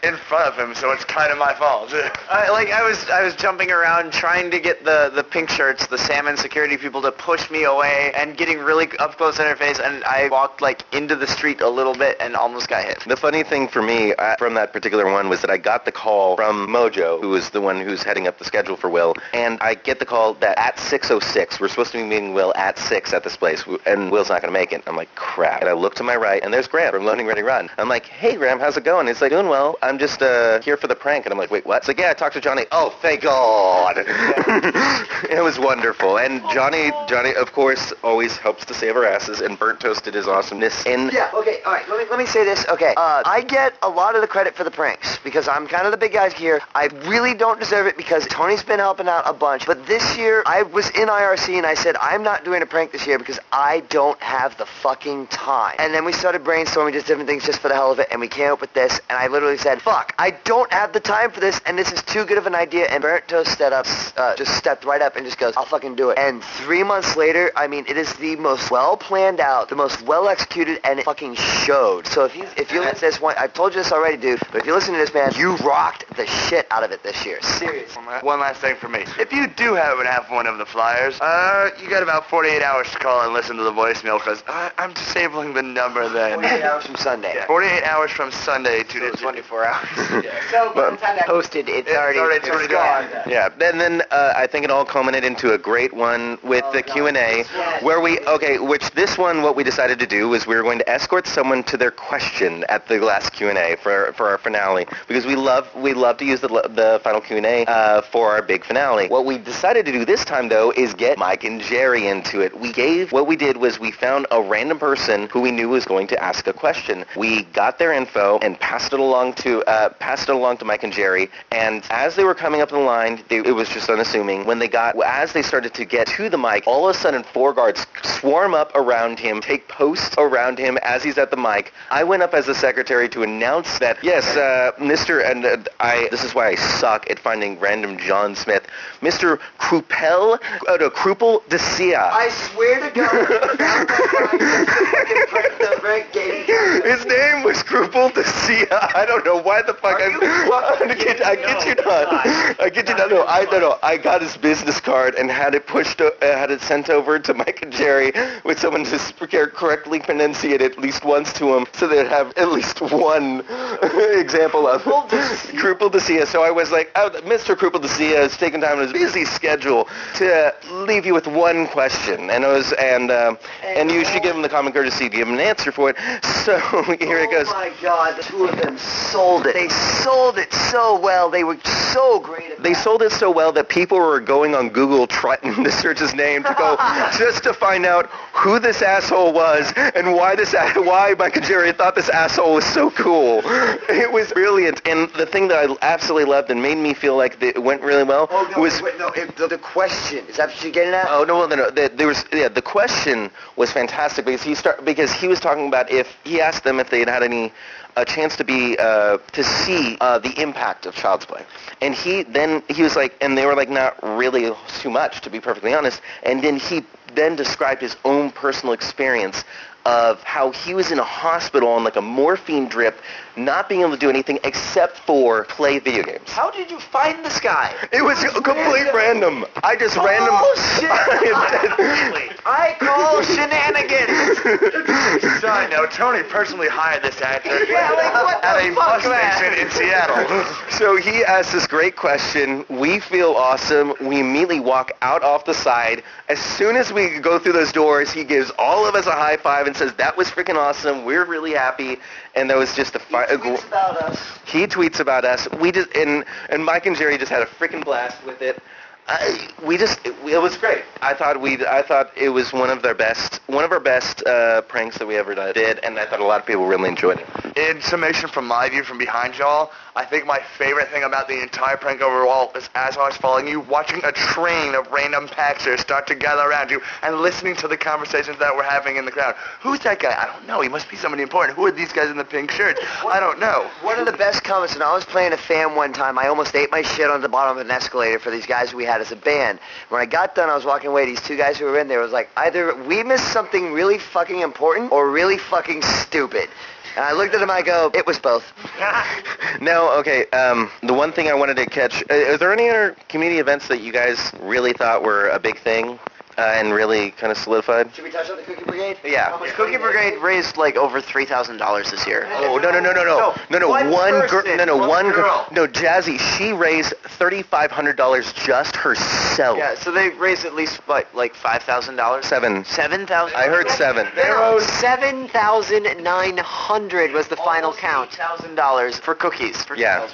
S2: in front of him, so it's kind of my fault.
S4: I, like I was, I was jumping around trying to get the the pink shirts, the salmon security people to push me away, and getting really up close interface. And I walked like into the street a little bit and almost got hit.
S3: The funny thing for me uh, from that particular one was that I got the call from Mojo, who is the one who's heading up the schedule for Wil, and I get the call that at 6.06, we're supposed to be meeting Wil at 6 at this place, and Wil's not going to make it. I'm like, crap. And I look to my right, and there's Graham from Loading Ready Run. I'm like, hey, Graham, how's it going? He's like, doing well. I'm just uh, here for the prank. And I'm like, wait, what? He's like, yeah, I talked to Johnny. Oh, thank God. it was wonderful. And Johnny, Johnny, of course, always helps to save our asses, and Burnt Toasted his awesomeness. And
S6: Yeah, okay, all right, let me, let me say this. Okay, uh, I get a lot of the credit for the pranks because I'm kind of the big guy here. I really don't deserve it because Tony's been helping out a bunch. But this year, I was in IRC and I said, I'm not doing a prank this year because I don't have the fucking time. And then we started brainstorming just different things just for the hell of it, and we came up with this, and I literally said, fuck, I don't have the time for this, and this is too good of an idea. And Toast stepped up, uh, just stepped right up and just goes, I'll fucking do it. And three months later, I mean, it is the most well planned out, the most well executed, and it fucking showed. So if you if you listen to this one, I've told you this already, dude. But if you listen to this, man, you rocked the shit out of it this year. Seriously.
S2: One last thing for me. If you do happen to have one of the flyers, uh, you got about 48 hours to call and listen to the voicemail because uh, I'm disabling the number then.
S6: 48 hours from Sunday.
S2: Yeah, 48 hours from Sunday to
S1: So 24 hours. So by the time that posted, it's
S2: Yeah,
S1: already,
S2: it's already- it's already
S1: gone.
S2: gone.
S3: Yeah, and then uh, I think it all culminated into a great one with the Q&A where we, okay, which this one, what we decided to do was we were going to escort someone to their question at the last Q&A for, for our finale because we love, we love to use the, the final Q&A uh, for our big finale. What we decided to do this time, though, is get Mike and Jerry into it. We gave, what we did was we found a random person who we knew was going to ask a question. We got their info and passed it along to, uh, passed it along to Mike and Jerry, and as they were coming up the line, they, it was just unassuming. When they got, as they started to get to the mic, all of a sudden four guards swarm up around him, take post around him as he's at the mic. I went up as the secretary to announce that, yes, uh, Mr. and uh, I, this is why I suck at finding random John Smith, Mr. Krupel, uh, no, Krupel Decia.
S6: I swear to God, the Rick gave
S3: His name was Krupel Decia. I don't know why the fuck I'm, I get, I get you not. I get you not. No, I no no. I got his business card and had it pushed, uh, had it sent over to Mike and Jerry with someone to correctly pronunciate it at least once to him, so they'd have at least one example of Krupel Decia. So I was like, oh, Mr. Krupel Decia is taking time in his busy schedule to leave you with one question, and it was and um, and you should give him the common courtesy to give him an answer for it. So here it goes.
S6: Oh my God, the two of them sold it. They sold it so well. They were so great at
S3: They
S6: that.
S3: sold it so well that people were going on Google trying to search his name to go just to find out who this asshole was and why this why Mike and Jerry thought this asshole was so cool. It was brilliant, and the thing that I absolutely loved and made me feel like it went really well
S6: Oh no,
S3: was
S6: wait, no. It, the, the question is that what you're getting at?
S3: Oh no, no, no. The, there was yeah. The question was fantastic because he start because he was talking about if he asked them if they had had any a chance to be uh, to see uh, the impact of child's play, and he then he was like, and they were like, not really too much to be perfectly honest. And then he then described his own personal experience of how he was in a hospital on like a morphine drip, not being able to do anything except for play video games.
S1: How did you find this guy?
S3: It was complete random. I just random. Shit.
S1: I call shenanigans.
S2: Side note, Tony personally hired this actor
S1: Yeah, like, what
S2: at
S1: the
S2: a
S1: fuck,
S2: bus
S1: man?
S2: station in Seattle.
S3: So he asked this great question. We feel awesome. We immediately walk out off the side. As soon as we go through those doors, he gives all of us a high five and says, "That was freaking awesome. We're really happy." And that was just a, a gr-
S6: Tweets about us.
S3: he tweets about us. We just and and Mike and Jerry just had a freaking blast with it. I, we just it, it was great. I thought we I thought it was one of their best one of our best uh, pranks that we ever did, and I thought a lot of people really enjoyed it.
S2: in summation from my view from behind y'all, I think my favorite thing about the entire prank overall is as I was following you, watching a train of random paxers start to gather around you and listening to the conversations that we're having in the crowd. Who's that guy? I don't know. He must be somebody important. Who are these guys in the pink shirts? I don't know.
S6: One of the best comments, and I was playing a fan one time. I almost ate my shit on the bottom of an escalator for these guys we had as a band. When I got done, I was walking away. These two guys who were in there was like, either we missed something really fucking important or really fucking stupid. And I looked at him. I go, it was both.
S3: no, okay, um, the one thing I wanted to catch, uh, are there any other community events that you guys really thought were a big thing uh, and really kind of solidified?
S6: Should we touch on the Cookie Brigade?
S3: Yeah.
S4: Cookie Brigade raised like over three thousand dollars this year.
S3: Oh no no no no no no no
S6: one
S3: one girl
S6: person,
S3: no no
S6: one
S3: one girl
S6: girl.
S3: no Jazzy she raised thirty five hundred dollars just herself
S4: Yeah, so they raised at least what, like five thousand dollars?
S3: seven
S4: Seven thousand.
S3: I heard seven
S1: No, 7,900 was the final count.
S4: Thousand dollars for cookies. For
S3: Yeah.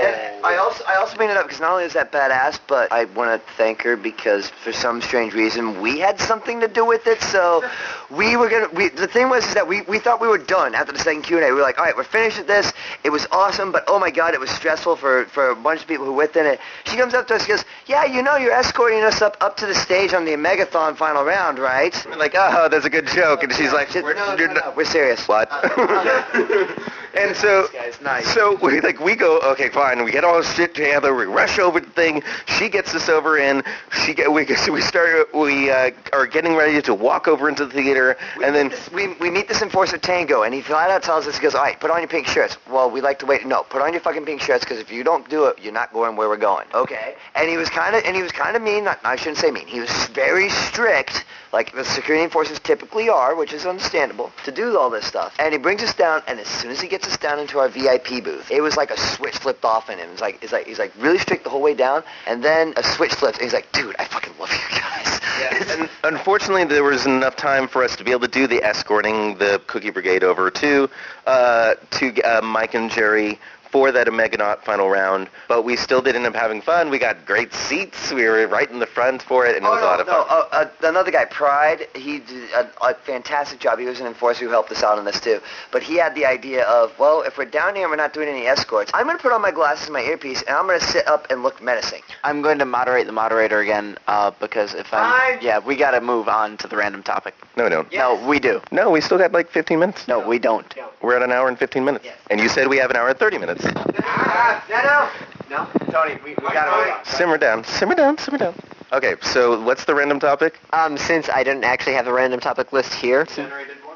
S6: And I also I also made it up because not only is that badass, but I want to thank her because for some strange reason we had something to do with it. So we were gonna. We, the thing was is that we, we thought we were done after the second Q and A. We were like, all right, we're finished with this. It was awesome, but oh my god, it was stressful for for a bunch of people who were within it. She comes up to us and goes, yeah, you know, you're escorting us up up to the stage on the Megathon final round, right?
S3: We're like oh that's a good joke and she's like
S6: no, no, no, we're serious.
S3: what and so
S4: nice.
S3: so we like we go okay fine we get all this shit together we rush over the thing she gets us over in she get we so we start we uh, are getting ready to walk over into the theater and then
S6: This- we, we meet this enforcer Tango, and he flat out tells us, he goes, all right, put on your pink shirts. Well, we like to wait. No, put on your fucking pink shirts, because if you don't do it, you're not going where we're going. Okay. And he was kind of, and he was kind of mean. Not, I shouldn't say mean. He was very strict, like the security enforcers typically are, which is understandable, to do all this stuff. And he brings us down, and as soon as he gets us down into our VIP booth, it was like a switch flipped off in him. It's like, it's like, he's like really strict the whole way down, and then a switch flips, and he's like, dude, I fucking love you guys.
S3: and unfortunately, there was enough time for us to be able to do the escorting the Cookie Brigade over to uh, to uh, Mike and Jerry for that Omeganaut final round. But we still did end up having fun. We got great seats. We were right in the front for it, and it
S6: Oh,
S3: was a lot of
S6: no,
S3: fun.
S6: uh, uh, another guy, Pride, he did a, a fantastic job. He was an enforcer who helped us out on this too. But he had the idea of, well, if we're down here and we're not doing any escorts, I'm going to put on my glasses, my earpiece, and I'm going to sit up and look menacing.
S4: I'm going to moderate the moderator again uh, because if I'm
S6: Fine.
S4: yeah, we got to move on to the random topic.
S3: No, we don't.
S4: No, we do.
S3: No, we still got like 15 minutes.
S4: No, we don't.
S3: We're at an hour and 15 minutes. And you said we have an hour and 30 minutes.
S6: Ah, no, no.
S1: No, Tony, we, we got to
S3: Simmer down. Simmer down. Simmer down. Okay, so what's the random topic?
S1: Um, since I didn't actually have the random topic list here,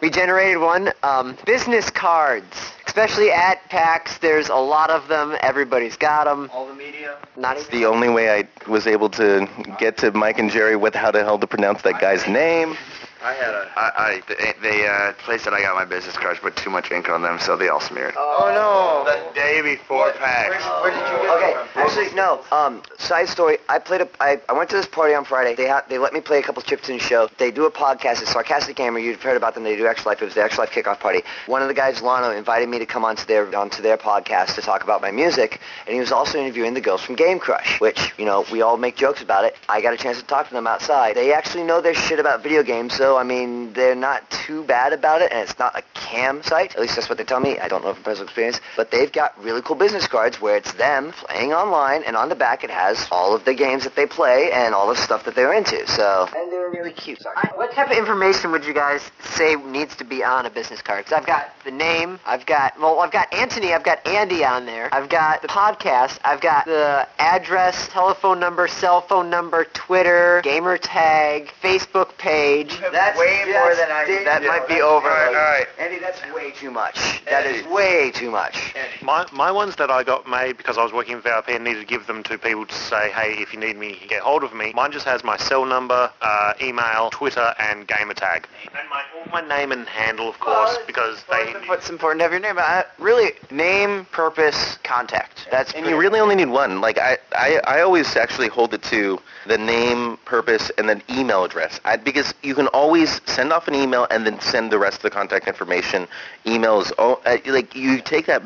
S1: we generated one. Um, business cards, especially at PAX. There's a lot of them. Everybody's got them.
S4: All the media.
S1: Not
S3: It's the only way I was able to get to Mike and Jerry with how the hell to pronounce that guy's name.
S2: I had a. I, I the, uh, place that I got my business cards put too much ink on them, so they all smeared.
S6: Oh, no.
S2: The day before PAX.
S6: Where did you get Okay, actually, no. Um, side story. I played a. I, I went to this party on Friday. They ha- they let me play a couple chips in the show. They do a podcast. It's Sarcastic Gamer. You've heard about them. They do Extra Life. It was the Extra Life kickoff party. One of the guys, Lano, invited me to come onto their onto their podcast to talk about my music, and he was also interviewing the girls from Game Crush, which you know we all make jokes about it. I got a chance to talk to them outside. They actually know their shit about video games, so I mean they're not too bad about it, and it's not a cam site. At least that's what they tell me. I don't know from personal experience, but they've got really cool business cards where it's them playing online, and on the back it has all of the games that they play and all the stuff that they're into. So and they're really cute. Sorry.
S1: What type of information would you guys say needs to be on a business card? Because I've got the name, I've got, well, I've got Anthony, I've got Andy on there, I've got the podcast, I've got the address, telephone number, cell phone number, Twitter, gamer tag, Facebook page.
S6: That's way more than I. That might be over.
S2: All right, all right.
S6: Andy, that's way too much. That is way too much.
S5: My, my ones that I got made because I was working in VIP and needed to give them to people to say, hey, if you need me, get hold of me. Mine just has my cell number, uh, email, Twitter, and gamer tag. And my, all my name and handle, of course, because they...
S4: What's important to have your name? Uh, really, name, purpose, contact. That's
S3: And you really only need one. Like I, I, I always actually hold it to the name, purpose, and then email address. I, because you can always send off an email and then send the rest of the contact information. Emails, oh, uh, like you take that.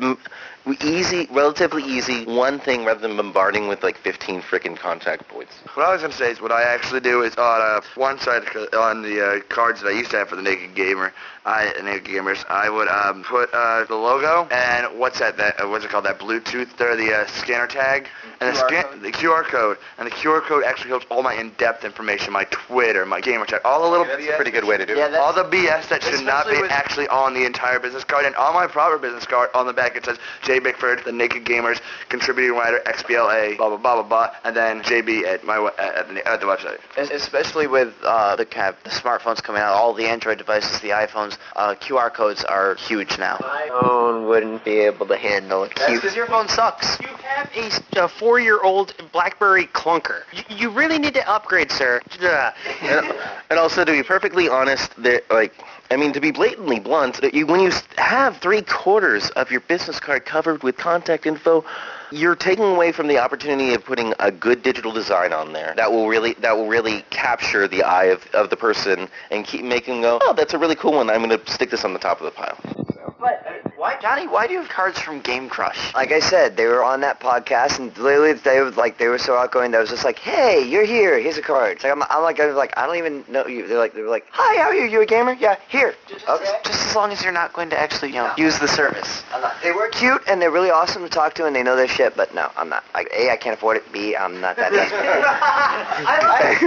S3: Easy, relatively easy, one thing rather than bombarding with like 15 frickin' contact points.
S2: What I was going to say is what I actually do is on uh, one side on the uh, cards that I used to have for the Naked Gamer, I Naked Gamers, I would um, put uh, the logo and what's that? That uh, what's it called? That Bluetooth or the uh, scanner tag and the,
S3: QR
S2: scan-
S3: code?
S2: the QR code. And the QR code actually holds all my in-depth information, my Twitter, my gamer tag, all the little
S3: That's
S2: BS
S3: a pretty good way to do
S1: Yeah,
S3: it.
S2: all the BS that should not be actually on the entire business card. And on my proper business card, on the back, it says Jay Bickford, the Naked Gamers, contributing writer, XBLA, blah, blah, blah, blah, blah, and then JB at my at, at the, at the website.
S4: Es- Especially with uh, the kind of the smartphones coming out, all the Android devices, the iPhones, uh, QR codes are huge now.
S1: My phone wouldn't be able to handle a cute.
S4: Because your phone sucks.
S7: You have a four-year-old BlackBerry clunker. You, you really need to upgrade, sir.
S3: And, and also, to be perfectly honest, there, like, I mean, to be blatantly blunt, when you have three quarters of your business card covered with contact info, you're taking away from the opportunity of putting a good digital design on there that will really that will really capture the eye of, of the person and keep making them go, oh, that's a really cool one. I'm going to stick this on the top of the pile.
S4: But why, Johnny? Why do you have cards from Game Crush?
S6: Like I said, they were on that podcast, and literally they were like they were so outgoing that I was just like, "Hey, you're here. Here's a card." It's like I'm, I'm like I was like I don't even know you. They're like they were like, "Hi, how are you? You a gamer? Yeah, here." Okay.
S4: Oh, just as long as you're not going to actually, you know, use the service.
S6: I'm not. They were cute and they're really awesome to talk to, and they know their shit. But no, I'm not. Like a, I can't afford it. B, I'm not that desperate.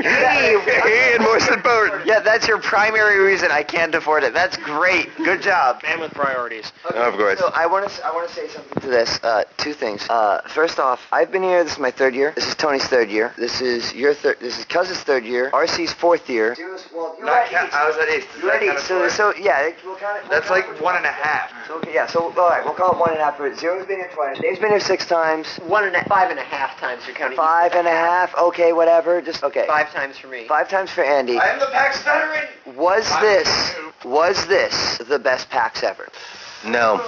S3: and most important.
S4: Yeah, that's your primary reason. I can't afford it. That's great. Good job.
S7: Man with priorities.
S3: Of course.
S6: So I want to I want to say something to this. Uh, two things. Uh, first off, I've been here. This is my third year. This is Tony's third year. This is your third. This is Cuz's third year. RC's fourth year. well, you're
S2: Not
S6: at
S2: count-
S6: East.
S2: I was at East.
S6: You're at
S2: count
S6: East. So, so yeah, it- we'll count it. we'll
S2: That's
S6: count
S2: like one and a half.
S6: So, okay, yeah. So all right, we'll call it one and a half. For Zero's been here twice. Dave's been here six times.
S1: One and a, five and a half times you're counting.
S6: Five and a half. Okay, whatever. Just okay.
S1: Five times for me.
S6: Five times for Andy.
S2: I am the PAX veteran.
S6: Was
S2: I'm
S6: this
S2: new.
S6: was this the best PAX ever?
S3: No,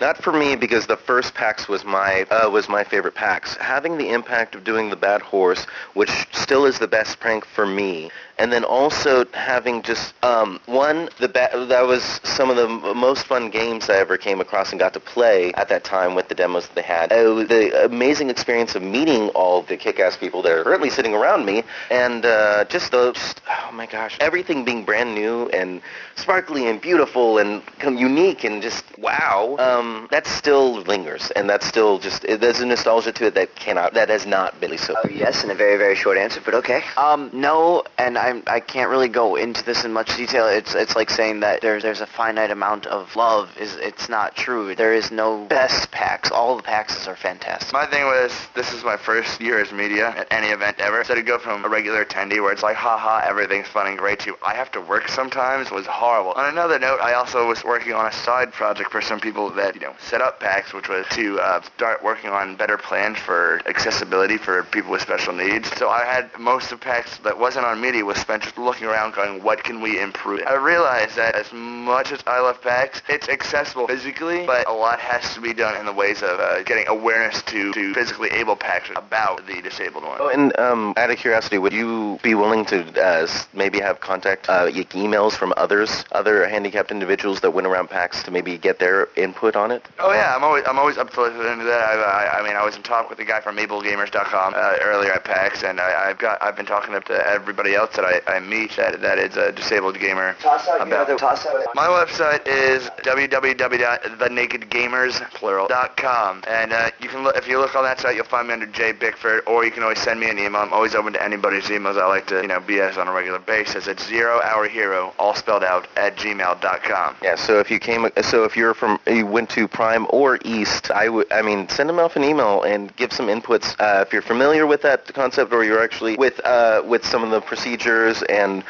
S3: not for me because the first PAX was my uh, was my favorite PAX. Having the impact of doing the Bad Horse, which still is the best prank for me, and then also having just um, one the ba- that was some of the most fun games I ever came across and got to play at that time with the demos that they had. Was the amazing experience of meeting all the kick-ass people that are currently sitting around me, and uh, just the just, oh my gosh, everything being brand new and sparkly and beautiful and unique and just wow. Um, that still lingers, and that's still just it, there's a nostalgia to it that cannot that has not been so.
S6: Oh yes, in a very very short answer, but okay.
S4: Um, no, and I'm I can't really go into this in much detail. It's it's like saying that there's there's a finite amount of love. Is it's not true. There is no best PAX. All the PAX are fantastic.
S2: My thing was, this is my first year as media at any event ever. So to go from a regular attendee where it's like, haha, everything's fun and great to I have to work sometimes was horrible. On another note, I also was working on a side project for some people that, you know, set up PAX, which was to uh, start working on better plans for accessibility for people with special needs. So I had most of PAX that wasn't on media was spent just looking around going, what can we improve? I realized that as much as I love PAX, it's accessible physically, but a lot has to be done in the ways of uh, getting awareness to, to physically able packs about the disabled one.
S3: Oh, and um, out of curiosity, would you be willing to uh, maybe have contact uh, emails from others, other handicapped individuals that went around PAX to maybe get their input on it?
S2: Oh yeah, I'm always I'm always up to listening to that. I, I, I mean, I was in talk with the guy from AbleGamers.com uh, earlier at PAX, and I, I've got I've been talking up to everybody else that I, I meet that that is a disabled gamer.
S6: Toss out your
S2: about-
S6: other toss out.
S2: My website is www.thenakedgamers.plural.com, and uh, you can look if you look on that site, you'll find me under Jay Bickford, or you can always send me an email. I'm always open to anybody's emails. I like to you know BS on a regular basis. It's zero hour hero, all spelled out at gmail.com.
S3: Yeah. So if you came, so if you're from, you went to Prime or East, I would, I mean, send them off an email and give some inputs. Uh, if you're familiar with that concept, or you're actually with uh, with some of the procedures and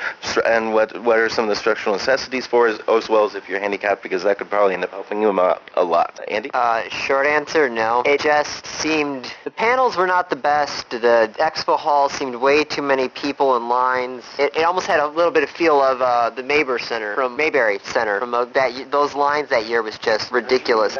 S3: and what what are some of the structural necessities for, as, as well as if you're handicapped, because that could probably end up helping you out a lot. Andy.
S1: Uh, short answer, no. It just seemed the panels were not the best. The expo hall seemed way too many people in lines. It, it almost had a little bit of feel of uh, the Mayberry Center from Mayberry Center from uh, that those lines that that year was just ridiculous.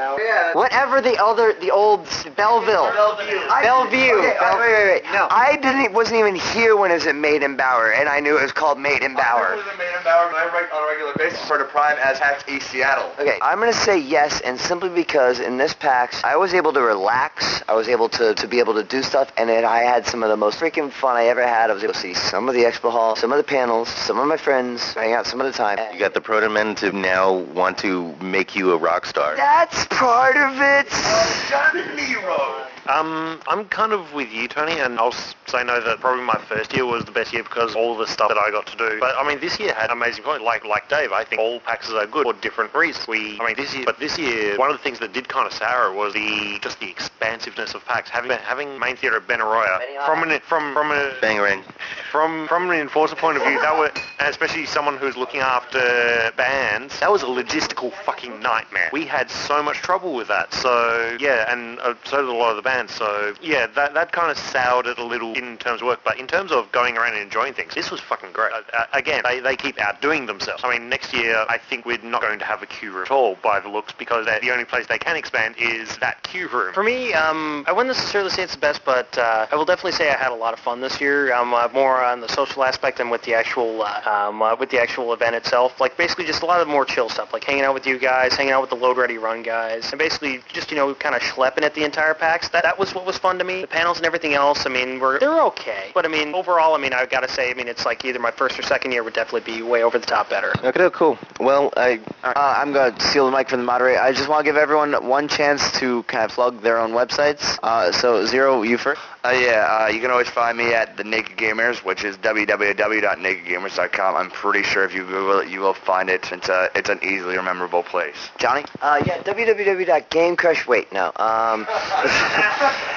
S1: Whatever the other, the old Belleville. Bellevue.
S6: Okay,
S1: Bell-
S6: wait, wait, wait.
S1: No.
S6: I didn't, wasn't even here when it was at Meydenbauer, and I knew it was called Meydenbauer.
S3: Made in Bauer on a regular basis for the Prime as PAX East Seattle.
S6: Okay, I'm gonna say yes, and simply because in this PAX, I was able to relax. I was able to, to be able to do stuff, and then I had some of the most freaking fun I ever had. I was able to see some of the expo hall, some of the panels, some of my friends, hang out some of the time.
S3: You got the Protomen to now want to make you a rock star.
S6: That's part of it.
S5: Um, I'm kind of with you, Tony, and I'll say no that probably my first year was the best year because all the stuff that I got to do. But I mean, this year had amazing points. Like like Dave, I think all PAXs are good for different reasons. We, I mean, this year, but this year, one of the things that did kind of sour was the just the expansiveness of PAX. Having having main theater at Benaroya from an from from a
S3: Bangarang.
S5: from from an enforcer point of view, that were and especially someone who's looking after bands, that was a logistical fucking nightmare. We had so much trouble with that. So yeah, and uh, so did a lot of the bands. So yeah, that that kind of soured it a little in terms of work. But in terms of going around and enjoying things, this was fucking great. Uh, uh, again, they, they keep outdoing themselves. I mean, next year I think we're not going to have a queue room at all by the looks because the only place they can expand is that queue room.
S7: For me, um, I wouldn't necessarily say it's the best, but uh, I will definitely say I had a lot of fun this year. Uh, more on the social aspect than with the actual uh, um, uh, with the actual event itself. Like basically just a lot of more chill stuff, like hanging out with you guys, hanging out with the LoadingReadyRun guys, and basically just you know kind of schlepping at the entire PAX. That that was what was fun to me. The panels and everything else. I mean, were they're okay, but I mean overall, I mean I've gotta say, I mean it's like either my first or second year would definitely be way over the top better.
S3: Okay, cool. Well, I
S4: Uh, I'm going to steal the mic from the moderator. I just want to give everyone one chance to kind of plug their own websites. Uh, so, Zero, you first.
S6: Uh, yeah, uh, you can always find me at the Naked Gamers, which is www.nakedgamers.com. I'm pretty sure if you Google it, you will find it. It's a, it's an easily rememberable place.
S4: Johnny?
S6: Uh, yeah, www.gamecrush. Wait, no. Um,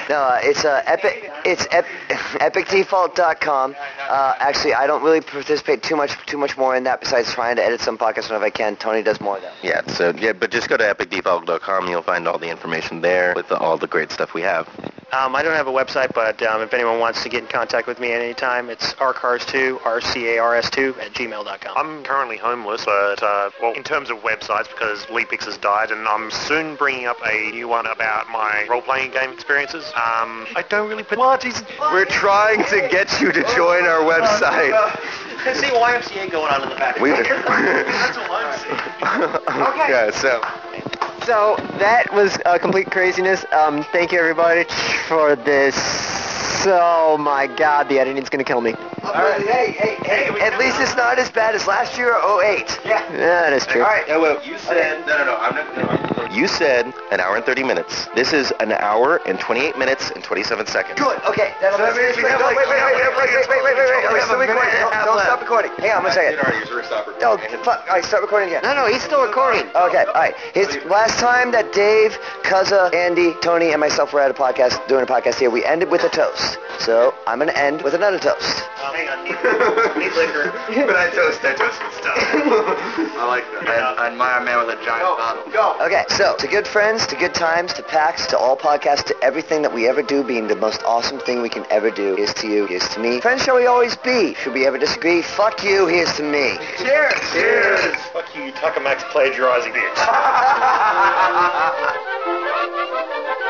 S6: no, uh, it's uh, epic. It's ep- epicdefault.com. Uh, actually, I don't really participate too much, too much more in that besides trying to edit some podcasts whenever I can. Tony does more of that.
S3: yeah. So yeah, but just go to epicdefault.com. You'll find all the information there with all the great stuff we have.
S7: Um, I don't have a website, but um, if anyone wants to get in contact with me at any time, it's rcars2, R-C-A-R-S-2 at gmail.com.
S5: I'm currently homeless, but uh, well, in terms of websites, because Leapix has died, and I'm soon bringing up a new one about my role-playing game experiences. Um, I don't really put what is
S3: We're trying to get you to join our website.
S7: see YMCA going on in the back.
S3: We.
S7: That's all I'm saying.
S1: Okay.
S3: Yeah. So.
S1: So that was uh, complete craziness. Um, thank you everybody for this. Oh my God, the editing's gonna kill me.
S6: Hey, hey, hey, At least it's not as bad as last year or 08. Yeah.
S1: Yeah, that is true.
S6: All right.
S3: Yeah, well, you said no, no, no. I'm not. No. You said an hour and 30 minutes. This is an hour and 28 minutes and 27 seconds.
S6: Good. Okay. That'll wait, wait, wait, wait, wait, wait, wait, wait, wait, wait, wait. We're still recording. Don't, don't stop recording. Hang on one second. Oh, fuck. All right, start recording again.
S1: No, no, he's still recording.
S6: Okay, all right. His last time that Dave, Cuzza, Andy, Tony, and myself were at a podcast, doing a podcast here, we ended with a toast. So I'm going to end with another toast.
S7: hang on. Need liquor.
S3: but I toast, I toast with stuff. I like that.
S6: I admire a man with a giant bottle. Go. Okay, so to good friends, to good times, to PAX, to all podcasts, to everything that we ever do being the most awesome thing we can ever do. is to you, here's to me. Friends shall we always be. Should we ever disagree? Fuck you, here's to me. Cheers. Cheers.
S5: Fuck you, Tucker Max plagiarizing bitch.